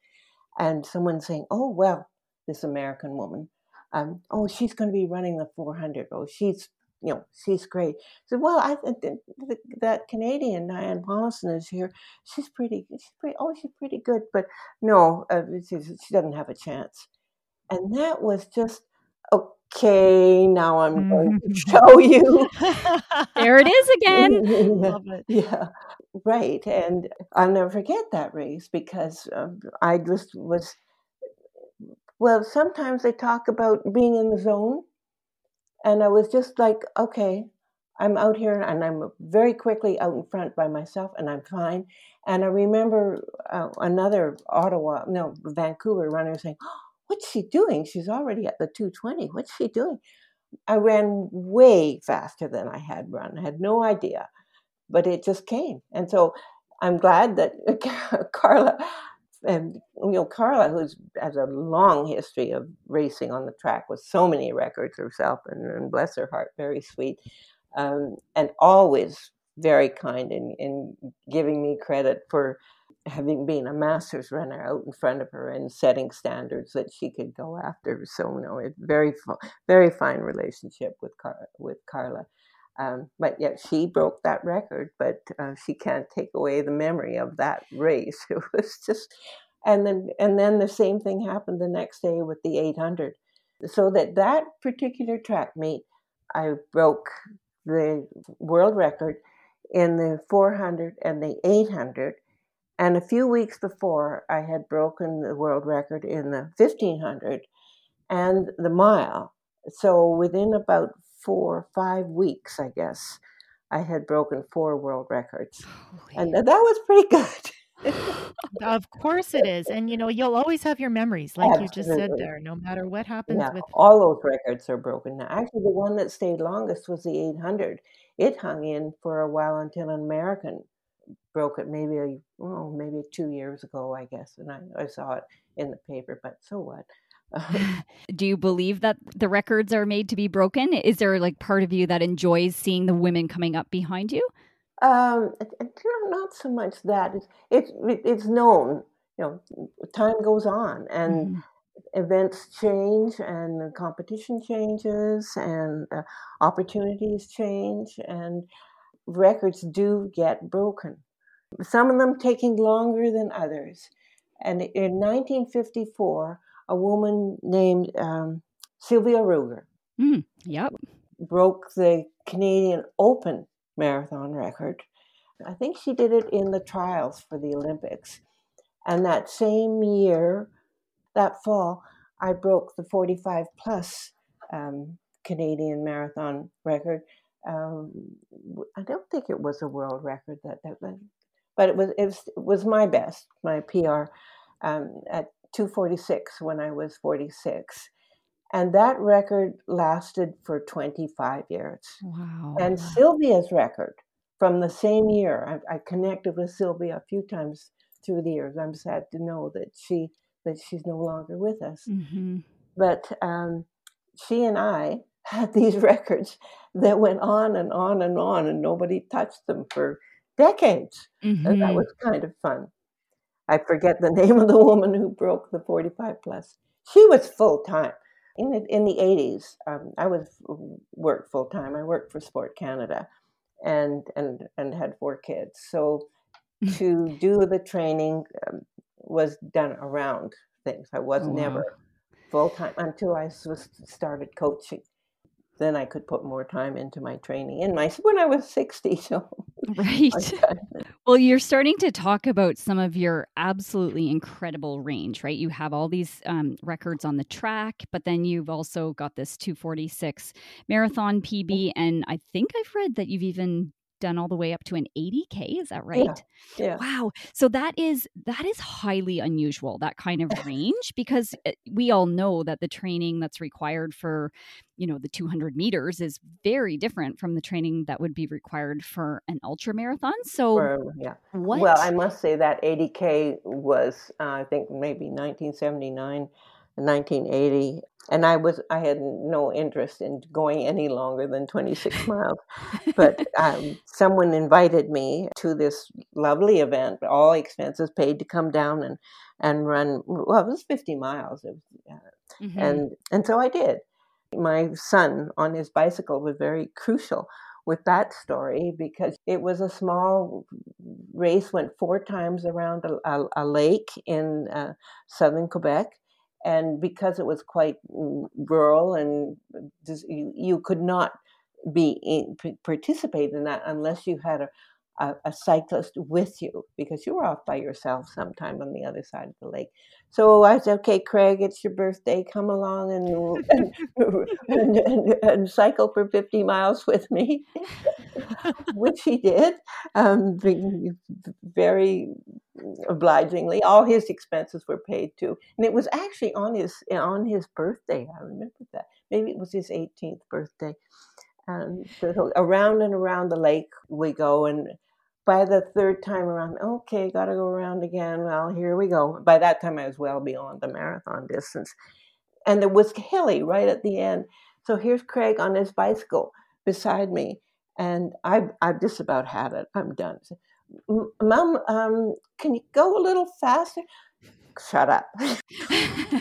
and someone saying, oh, well, this American woman, um, oh, she's going to be running the 400. Oh, she's you know, she's great. So, well, I think that Canadian Diane Palmason is here. She's pretty. She's pretty. Oh, she's pretty good. But no, uh, she, she doesn't have a chance. And that was just okay. Now I'm going to mm-hmm. show you. [laughs] [laughs] there it is again. Love it. Yeah, right. And I'll never forget that race because um, I just was. Well, sometimes they talk about being in the zone and I was just like, okay, I'm out here and I'm very quickly out in front by myself and I'm fine. And I remember uh, another Ottawa, no, Vancouver runner saying, [gasps] What's she doing? She's already at the 220. What's she doing? I ran way faster than I had run. I had no idea, but it just came. And so I'm glad that [laughs] Karla and you know Karla, who has a long history of racing on the track with so many records herself, and, and bless her heart, very sweet, um, and always very kind in, in giving me credit for having been a masters runner out in front of her and setting standards that she could go after. So you know, a very very fine relationship with Car- with Karla. Um, but yet she broke that record, but uh, she can't take away the memory of that race. [laughs] It was just, and then and then the same thing happened the next day with the 800. So that that particular track meet, I broke the world record in the 400 and the 800. And a few weeks before, I had broken the world record in the 1500 and the mile. So within about four, five weeks, I guess, I had broken four world records. Holy. And that was pretty good. of course it is. And you know, you'll always have your memories, like Absolutely. you just said there, no matter what happens yeah, with all those records are broken now. Actually the one that stayed longest was the eight hundred. It hung in for a while until an American broke it maybe a well, maybe two years ago, I guess. And I, I saw it in the paper, but so what? [laughs] Do you believe that the records are made to be broken? Is there like part of you that enjoys seeing the women coming up behind you? Um, not so much that it's it's it's known. You know, time goes on and. Mm. Events change and the competition changes and uh, opportunities change and records do get broken. Some of them taking longer than others. And in 1954, a woman named um, Sylvia Ruegger. Mm, yep. Broke the Canadian Open marathon record. I think she did it in the trials for the Olympics. And that same year, that fall, I broke the 45 plus um, Canadian marathon record. Um, I don't think it was a world record that, that, that but it was, it was, it was my best, my PR um, at 246 when I was 46. And that record lasted for 25 years. Wow. And Sylvia's record from the same year, I, I connected with Sylvia a few times through the years. I'm sad to know that she that she's no longer with us. Mm-hmm. But um, she and I [laughs] had these [laughs] records that went on and on and on, and nobody touched them for decades. Mm-hmm. And that mm-hmm. was kind of fun. I forget the [laughs] name of the woman who broke the 45 plus. She was full time. In the, in the 80s, um, I was worked full time. I worked for Sport Canada and, and, and had four kids. So [laughs] to do the training um, was done around things. I was oh, never wow. full time until I was started coaching then I could put more time into my training in my when I was 60 [laughs] so right. [laughs] well you're starting to talk about some of your absolutely incredible range right? You have all these um, records on the track but then you've also got this 246 marathon PB and I think I've read that you've even done all the way up to an 80k is that right yeah, yeah. wow so that is that is highly unusual that kind of [laughs] range because eh, we all know that the training that's required for you know the 200 meters is very different from the training that would be required for an ultra marathon so yeah. what Well, I must say that 80K was, uh, I think, maybe 1979, 1980. And I was, I had no interest in going any longer than 26 [laughs] miles. But um, someone invited me to this lovely event, all expenses paid to come down and, and run, well, it was 50 miles. It was, uh, Mhm. and and so I did. My son on his bicycle was very crucial with that story because it was a small race, went four times around a, a, a lake in uh, southern Quebec, and because it was quite rural and you, you could not be in, participate in that unless you had a, a, a cyclist with you because you were off by yourself sometime on the other side of the lake. So I said, "Okay, Craig, it's your birthday. Come along and and, [laughs] and, and, cycle for fifty miles with me," [laughs] which he did, um, very obligingly. All his expenses were paid too, and it was actually on his on his birthday. I remember that. Maybe it was his 18th birthday. And so around and around the lake we go, and by the third time around, okay, got to go around again. Well, here we go. By that time, I was well beyond the marathon distance, and it was hilly right at the end. So here's Craig on his bicycle beside me, and I've I've just about had it. I'm done. Mom, um, can you go a little faster? Shut up. [laughs]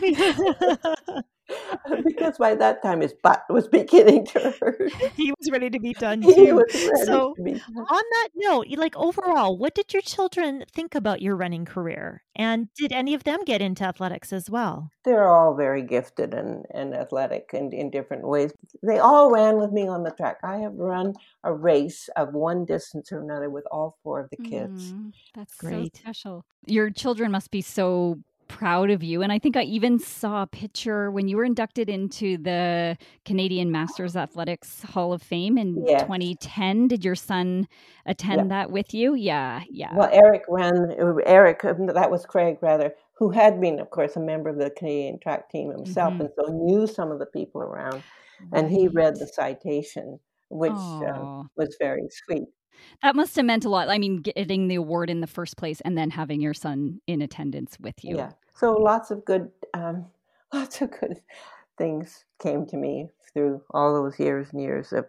[laughs] [laughs] because by that time his butt was [laughs] beginning to hurt. he was ready to be [laughs] done He too. was ready So, to be done. on that note, like overall, what did your children think about your running career? And did any of them get into athletics as well? They're all very gifted and, and athletic and in different ways. They all ran with me on the track. I have run a race of one distance or another with all four of the kids. Mm, that's Great. so special. Your children must be so proud of you. And I think I even saw a picture when you were inducted into the Canadian Masters Athletics Hall of Fame in Yes. 2010. Did your son attend that with you? Yeah, yeah. Well, Eric ran, Eric, um, that was Craig rather, who had been, of course, a member of the Canadian track team himself Mhm. and so knew some of the people around. And he read the citation, which Aw. was very sweet. That must have meant a lot. I mean, getting the award in the first place and then having your son in attendance with you. Yeah. So lots of good, um, [laughs] lots of good things came to me through all those years and years of,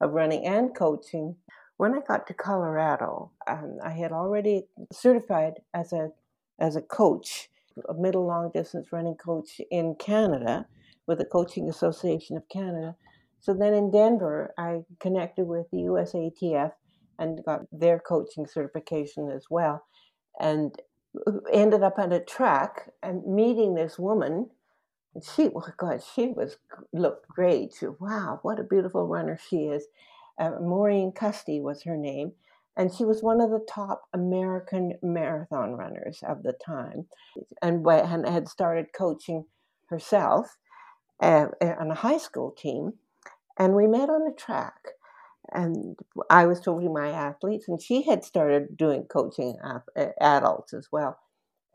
of running and coaching. When I got to Colorado, um, I had already certified as a as a coach, a middle long distance running coach in Canada with the Coaching Association of Canada. So then in Denver, I connected with the USATF and got their coaching certification as well. And ended up on a track and meeting this woman. And she, oh God, she was looked great. She, wow, what a beautiful runner she is. Uh, Maureen Custy was her name, and she was one of the top American marathon runners of the time, and, and had started coaching herself uh, on a high school team. And we met on the track, and I was coaching my athletes, and she had started doing coaching adults as well.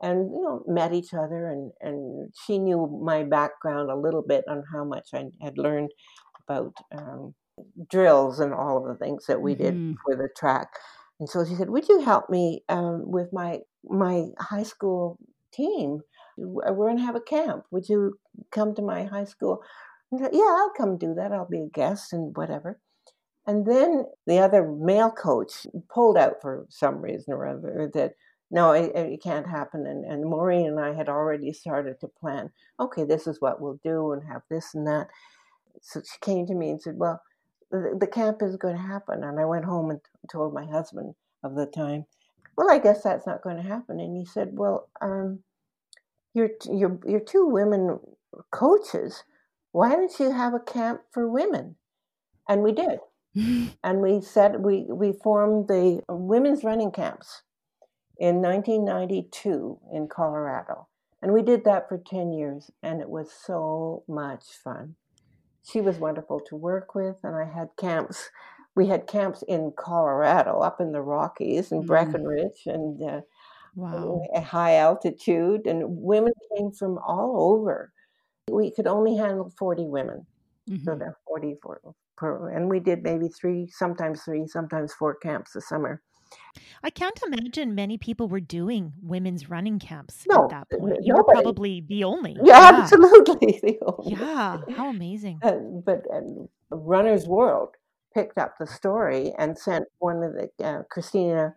And you know, met each other, and and she knew my background a little bit on how much I had learned about um, drills and all of the things that we did for the track. And so she said, "Would you help me um, with my my high school team? We're going to have a camp. Would you come to my high school?" Said, yeah, I'll come do that. I'll be a guest and whatever. And then the other male coach pulled out for some reason or other that no, it, it can't happen. And, and Maureen and I had already started to plan. Okay, this is what we'll do and have this and that. So she came to me and said, "Well, the, the camp is going to happen." And I went home and told my husband of the time, "Well, I guess that's not going to happen." And he said, "Well, um, you're you're you're two women coaches. Why don't you have a camp for women?" And we did and we said we we formed the women's running camps in 1992 in Colorado, and we did that for 10 years, and it was so much fun. She was wonderful to work with, and I had camps we had camps in Colorado, up in the Rockies, and Mm. Breckenridge, and uh, Wow. high altitude, and women came from all over. We could only handle 40 women, so Mhm. there are 40 for, per, and we did maybe three, sometimes three, sometimes four camps a summer. I can't imagine many people were doing women's running camps No, at that point. You were probably the only. Yeah, absolutely. [laughs] the only- Yeah. How amazing. Uh, but Runner's World picked up the story and sent one of the uh, Christina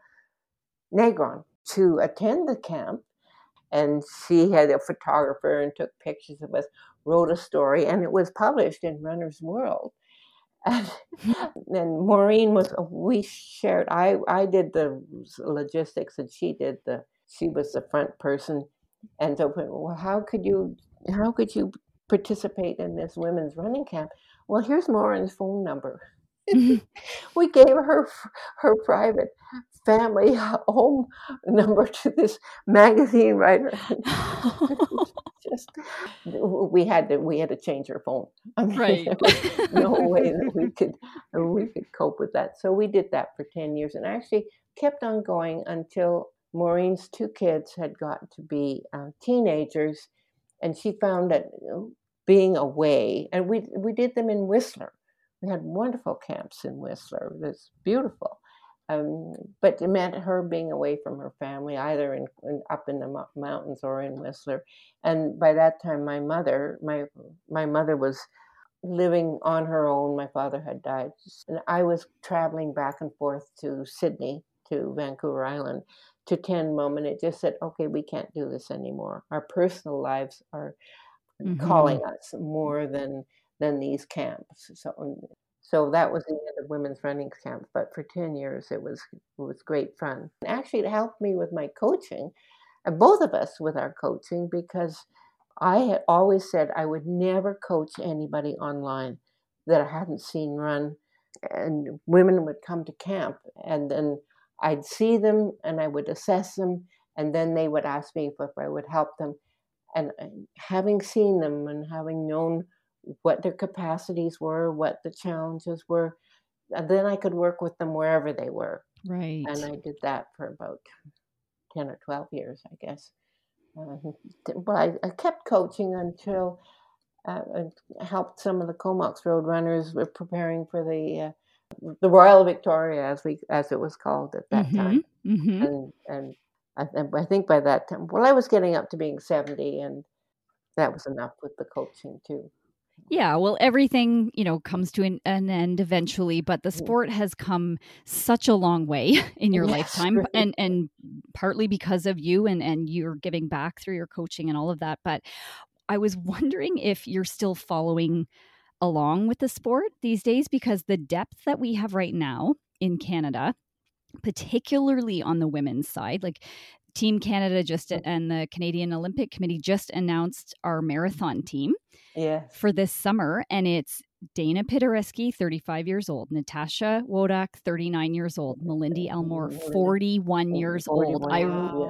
Negron to attend the camp, and she had a photographer and took pictures of us, wrote a story, and it was published in Runner's World. And, [laughs] and Maureen was we shared. I I did the logistics, and she did the. She was the front person, and so well, how could you how could you participate in this women's running camp? Well, here's Maureen's phone number. [laughs] [laughs] we gave her her private family home number to this magazine writer. Just we had to we had to change her phone. [laughs] I mean, Right. no [laughs] way that we could we could cope with that. So we did that for ten years, and actually kept on going until Maureen's two kids had got to be uh, teenagers, and she found that you know, being away, and we we did them in Whistler. We had wonderful camps in Whistler. It was beautiful. Um, but it meant her being away from her family, either in, in up in the mountains or in Whistler. And by that time, my mother, my my mother was living on her own. My father had died, and I was traveling back and forth to Sidney, to Vancouver Island, to tend mom. And it just said, "Okay, we can't do this anymore. Our personal lives are Mhm. calling us more than than these camps." So so that was the end of women's running camp. But for ten years, it was it was great fun. And actually, it helped me with my coaching, and both of us with our coaching because I had always said I would never coach anybody online that I hadn't seen run. And women would come to camp, and then I'd see them and I would assess them, and then they would ask me if I would help them. And uh, having seen them and having known what their capacities were, what the challenges were, and then I could work with them wherever they were. Right. And I did that for about 10 or 12 years, I guess. Uh, well, I, I kept coaching until uh, I helped some of the Comox Road runners were preparing for the uh, the Royal Victoria, as we as it was called at that time, hmm and and I, I think by that time, well, I was getting up to being seventy, and that was enough with the coaching too. Yeah, well, everything, you know, comes to an, an end eventually, but the Mm. sport has come such a long way [laughs] in your Yes, lifetime right. and and partly because of you and and you're giving back through your coaching and all of that, but I was [laughs] wondering if you're still following along with the sport these days because the depth that we have right now in Canada, particularly on the women's side, like Team Canada just and the Canadian Olympic Committee just announced our marathon team for this summer, and it's Dayna Pidhoresky, 35 years old, Natasha Wodak, 39 years old, Malindi Elmore, 41 years old. I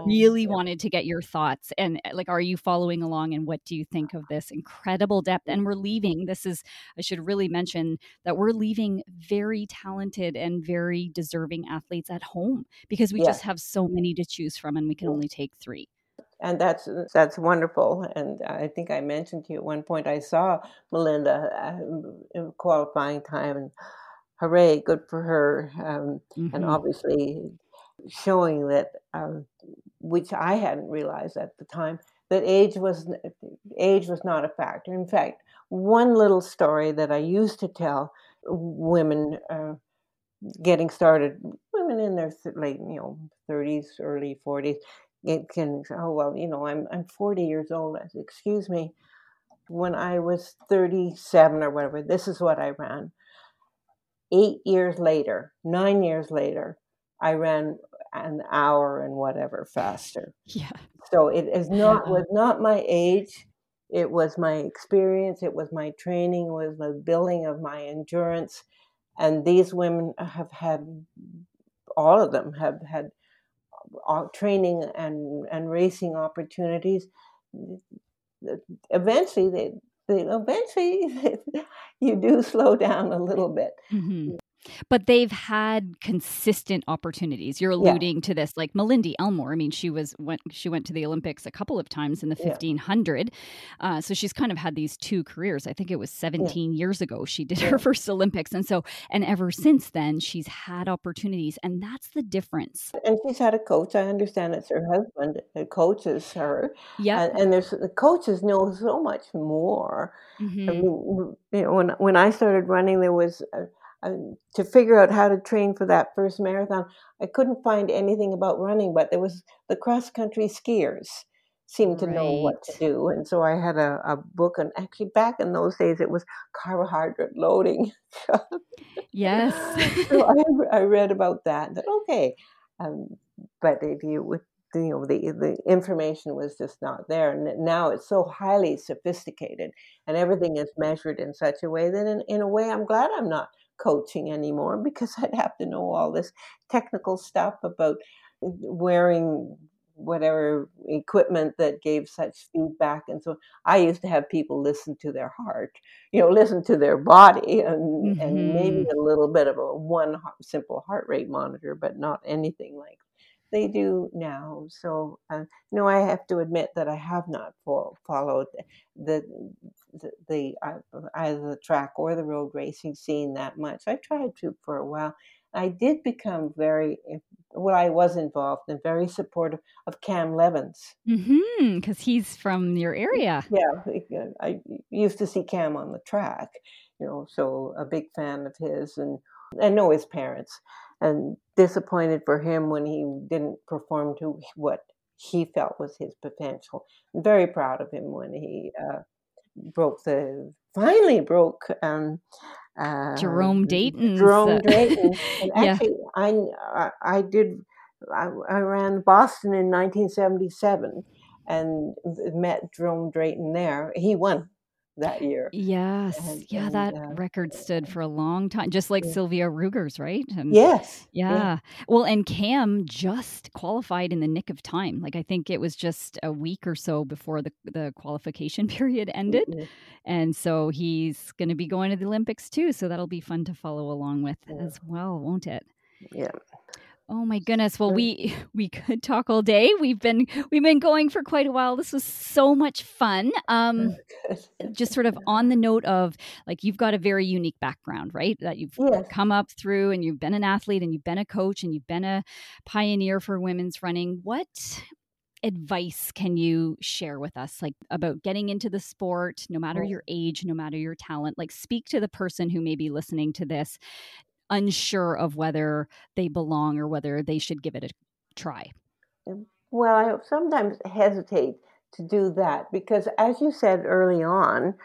really wanted to get your thoughts and uh, like, are you following along? And what do you think of this incredible depth? And we're leaving. This is, I should really mention that we're leaving very talented and very deserving athletes at home because we Yeah. just have so many to choose from, and we can only take three. And that's that's wonderful. And I think I mentioned to you at one point I saw Melinda uh, in qualifying time, and hooray, good for her. Um, And Mhm. obviously showing that, um, which I hadn't realized at the time, that age was age was not a factor. In fact, one little story that I used to tell women uh, getting started, women in their th- late, you know, thirties, early forties, it can oh well, you know, I'm I'm forty years old. I said, Excuse me, when I was thirty seven or whatever, this is what I ran. Eight years later, nine years later, I ran an hour and whatever faster. [laughs] Yeah. So it is not was not my age. It was my experience. It was my training. It was the building of my endurance. And these women have had, all of them have had training and and racing opportunities. Eventually, they, they eventually [laughs] you do slow down a little bit. Mhm. But they've had consistent opportunities. You're alluding yeah. to this, like Malindi Elmore. I mean, she was went she went to the Olympics a couple of times in the 1500, yeah. uh, so she's kind of had these two careers. I think it was 17 yeah. years ago she did her first Olympics, and so and ever since then she's had opportunities, and that's the difference. And she's had a coach. I understand it's her husband that coaches her. Yeah, and, and, there's the coaches know so much more. Mm-hmm. I mean, you know, when when I started running, there was. A, to figure out how to train for that first marathon, I couldn't find anything about running, but there was the cross country skiers seemed to right. know what to do. And so I had a, a book, and actually back in those days, it was carbohydrate loading. yes. [laughs] so I, I, read about that. that okay, um, but it, you, you know the the information was just not there and now it's so highly sophisticated and everything is measured in such a way that in, in a way i'm glad i'm not coaching anymore because [laughs] I'd have to know all this technical stuff about wearing whatever equipment that gave such feedback and so i used to have people listen to their heart you know listen to their body and mm-hmm. and maybe mm-hmm. a little bit of a one simple heart rate monitor but not anything like they do now. So, uh, no, I have to admit that I have not fo- followed the the, the uh, either the track or the road racing scene that much. I tried to for a while. I did become very well. I was involved and very supportive of Cam Levins because mm-hmm, he's from your area. Yeah, I used to see Cam on the track, you know, so a big fan of his and I know his parents and disappointed for him when he didn't perform to what he felt was his potential. I'm very proud of him when he uh, broke the finally broke um, uh, Jerome Drayton. Jerome [laughs] Drayton. And actually, yeah. I I did I, I ran Boston in 1977 and met Jerome Drayton there. He won that year. Yes. And, yeah, and, that uh, record stood for a long time, just like yeah. Sylvia Ruegger's, right? And yes. Yeah. yeah. Well, and Cam just qualified in the nick of time. Like I think it was just a week or so before the the qualification [laughs] period ended. Mm-hmm. And so he's going to be going to the Olympics too, so that'll be fun to follow along with yeah. as well, won't it? Yeah. Oh my goodness. Well, we [laughs] we could talk all day. We've been we've been going for quite a while. This was so much fun. Um [laughs] just sort of on the note of like you've got a very unique background, right? That you've yes. come up through and you've been an athlete and you've been a coach and you've been a pioneer for women's running. What advice can you share with us like about getting into the sport no matter your age no matter your talent like speak to the person who may be listening to this unsure of whether they belong or whether they should give it a try? Well, I sometimes hesitate to do that because, as you said early on,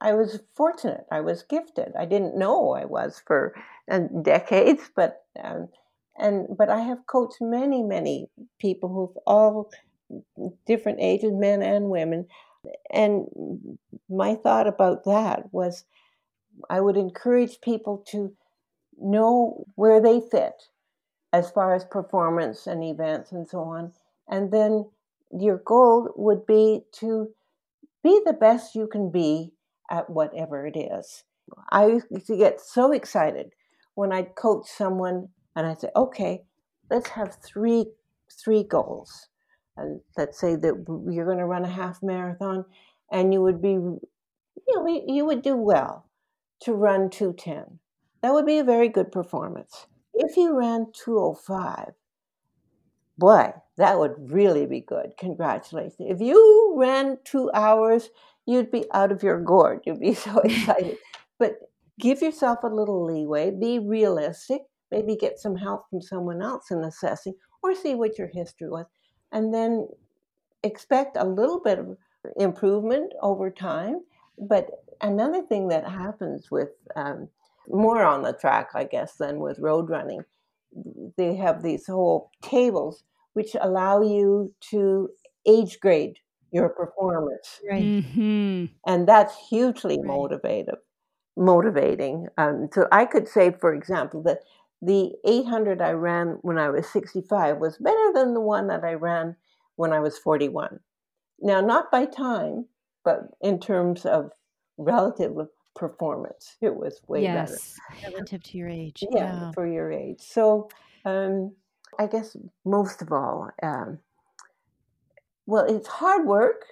I was fortunate. I was gifted. I didn't know I was for uh, decades, but um, and but I have coached many, many people who've all different ages, men and women. And my thought about that was, I would encourage people to know where they fit as far as performance and events and so on. And then your goal would be to be the best you can be at whatever it is. I used to get so excited when I'd coach someone and I'd say, okay, let's have three three goals. And let's say that you're going to run a half marathon and you would be you know you would do well to run 210 that would be a very good performance. If you ran 205, boy, that would really be good. Congratulations. If you ran two hours, you'd be out of your gourd. You'd be [laughs] so excited. but give yourself a little leeway, be realistic, maybe get some help from someone else in assessing, or see what your history was. And then expect a little bit of improvement over time. But another thing that happens with um, more on the track, I guess, than with road running. They have these whole tables which allow you to age grade your performance, right. mm-hmm. and that's hugely right. motivative, motivating. Um, so I could say, for example, that the 800 I ran when I was 65 was better than the one that I ran when I was 41. Now, not by time, but in terms of relative performance. It was way yes. better. Relative to your age. Yeah, Yeah. for your age. So um, I guess most of all, um, well, it's hard work,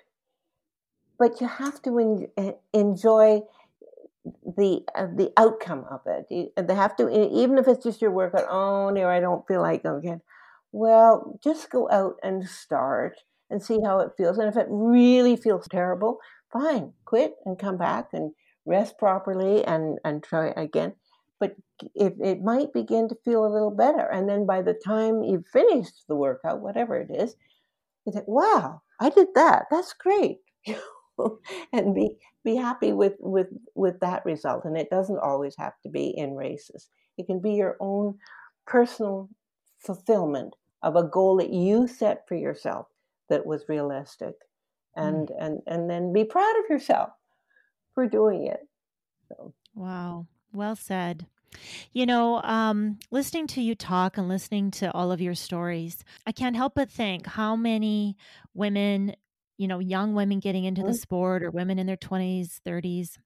but you have to en- enjoy the uh, the outcome of it. You- They have to, even if it's just your workout. Oh, no, I don't feel like going again. Well, just go out and start and see how it feels. And if it really feels terrible, fine, quit and come back and rest properly and and try again. But if it might begin to feel a little better, and then by the time you've finished the workout, whatever it is, you think, "Wow, I did that. That's great," [laughs] and be be happy with with with that result. And it doesn't always have to be in races. It can be your own personal fulfillment of a goal that you set for yourself that was realistic, hmm. and and and then be proud of yourself for doing it. So, Wow. Well said. You know, um, listening to you talk and listening to all of your stories, I can't help but think how many women, you know, young women getting into the Mm. sport or women in their 20s, 30s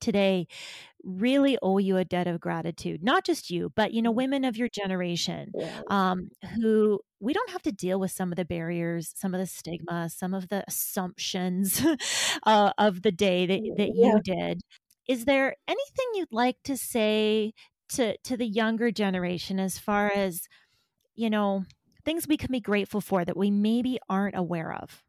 today really owe you a debt of gratitude. Not just you, but, you know, Mm. women of your generation yeah. um, who we don't have to deal with some of the barriers, some of the stigma, some of the assumptions [laughs] uh, of the day that, that Yeah. you did. Is there anything you'd like to say to to the younger generation as far as you know things we can be grateful for that we maybe aren't aware of?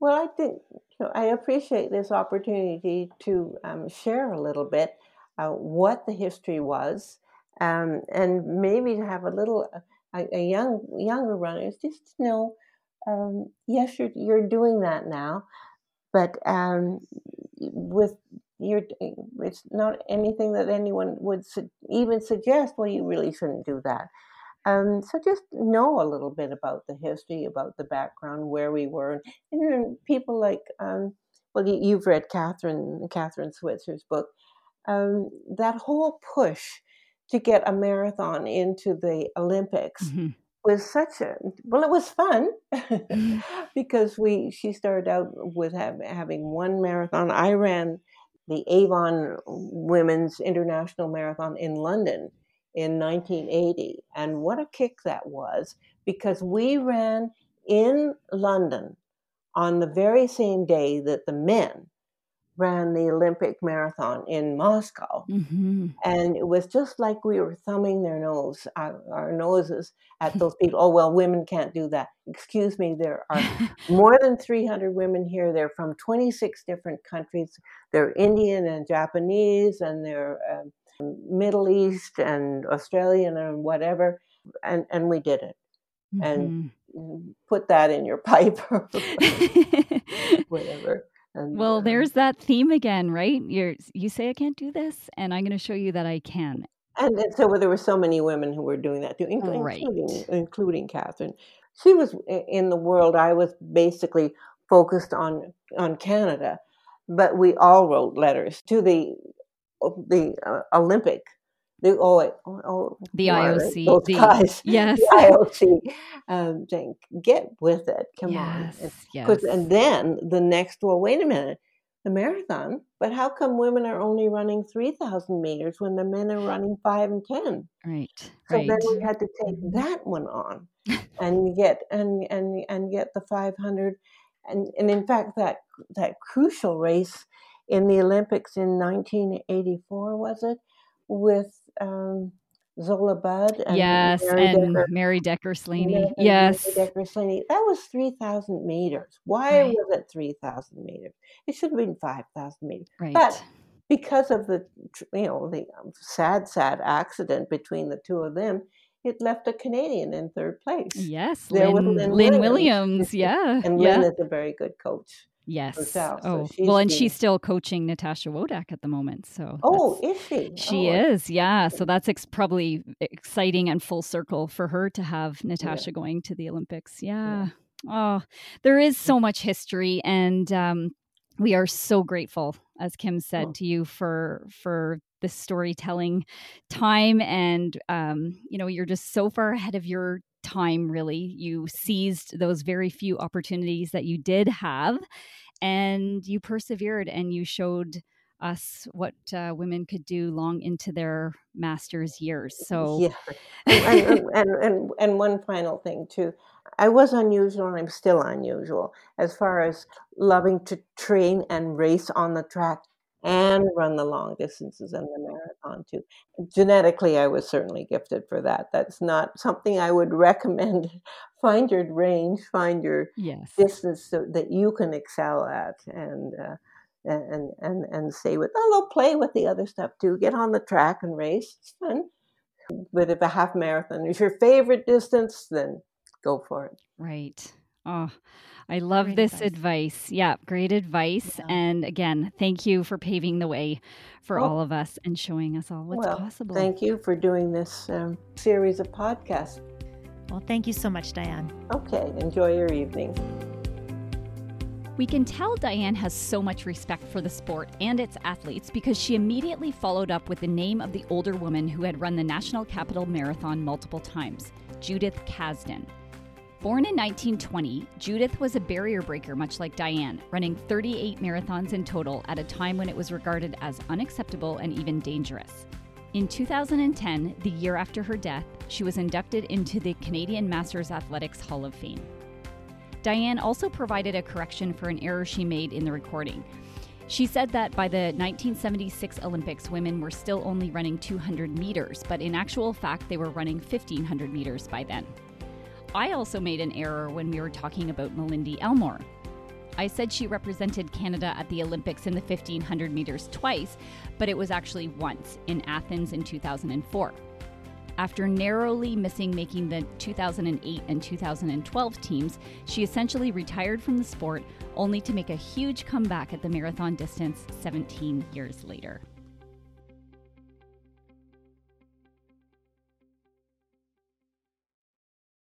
Well, I think you know, I appreciate this opportunity to um, share a little bit uh, what the history was, um, and maybe to have a little a, a young younger runners just know, um, yes, you're you're doing that now, but um, with you're it's not anything that anyone would su- even suggest. Well, you really shouldn't do that. Um, so just know a little bit about the history, about the background, where we were, and then people like, um, well, you, you've read Kathrine Kathrine Switzer's book. Um, that whole push to get a marathon into the Olympics Mhm. was such a well, it was fun Mhm. [laughs] because we she started out with have, having one marathon. I ran the Avon Women's International Marathon in London in 1980. And what a kick that was because we ran in London on the very same day that the men ran the Olympic marathon in Moscow. Mhm. And it was just like we were thumbing their nose, our, our noses at those people. Oh, well, women can't do that. Excuse me, there are [laughs] more than 300 women here. They're from 26 different countries. They're Indian and Japanese, and they're um, Middle East and Australian and whatever. And, and we did it. And Mhm. put that in your [laughs] pipe or [laughs] whatever. And, well, um, there's that theme again, right? You're you say I can't do this, and I'm going to show you that I can. And then- so there were so many women who were doing that too, in- Right. including including Kathrine. She was in the world. I was basically focused on on Canada, but we all wrote letters to the the uh, Olympic. The oh, oh, oh The who are they? IOC, those the- guys, [laughs] Yes. the IOC, um, "Get with it, come on." And- Yes. and then the next, well, wait a minute, the marathon, but how come women are only running 3,000 meters when the men are running five and 10? right. So Right. then we had to take Mhm. that one on [laughs] and get, and, and, and get the 500. And, and in fact, that, that crucial race in the Olympics in 1984, was it? With um, Zola Budd and yes, Mary and Decker Mary Decker Slaney. Yes. Decker Slaney. That was 3,000 meters. Why Right. was it 3,000 meters? It should have been 5,000 meters. Right. But because of the, you know, the um, sad, sad accident between the two of them, it left a Canadian in third place. yes, there was Lynn, Lynn Lynn Williams. Williams. Yeah. And yeah. Lynn is a very good coach. Yes. herself, so oh, she's well, and been- she's still coaching Natasha Wodak at the moment. So. Oh, is she? She Oh, is, yeah. So that's ex- probably exciting and full circle for her to have Natasha going to the Olympics. Yeah. Oh, there is so much history, and um, we are so grateful, as Kim said Oh. to you, for for the storytelling time, and um, you know, you're just so far ahead of your time. Really, you seized those very few opportunities that you did have, and you persevered, and you showed us what uh, women could do long into their master's years. So, yeah, [laughs] and, and, and, and one final thing too. I was unusual and I'm still unusual as far as loving to train and race on the track and run the long distances and the marathon too. Genetically, I was certainly gifted for that. That's not something I would [laughs] recommend. find your range, find your yes. distance so that you can excel at, and uh, and and and say with oh, play with the other stuff too. Get on the track and race. It's fun. But if a half marathon is your favorite distance, then go for it. Right. Oh, I love great this advice. advice. Yeah, great advice. Yeah. And again, thank you for paving the way for oh. all of us and showing us all what's well, possible. Thank you for doing this um, series of podcasts. Well, thank you so much, Diane. Okay, enjoy your evening. We can tell Diane has so much respect for the sport and its athletes because she immediately followed up with the name of the older woman who had run the National Capital Marathon multiple times, Judith Kasdan. Born in 1920, Judith was a barrier breaker much like Diane, running 38 marathons in total at a time when it was regarded as unacceptable and even dangerous. In 2010, the year after her death, she was inducted into the Canadian Masters Athletics Hall of Fame. Diane also provided a correction for an error she made in the recording. She said that by the 1976 Olympics, women were still only running 200 meters, but in actual fact, they were running 1,500 meters by then. I also made an error when we were talking about Malindi Elmore. I said she represented Canada at the Olympics in the 1500 meters twice, but it was actually once in Athens in 2004. After narrowly missing making the 2008 and 2012 teams, she essentially retired from the sport only to make a huge comeback at the marathon distance 17 years later.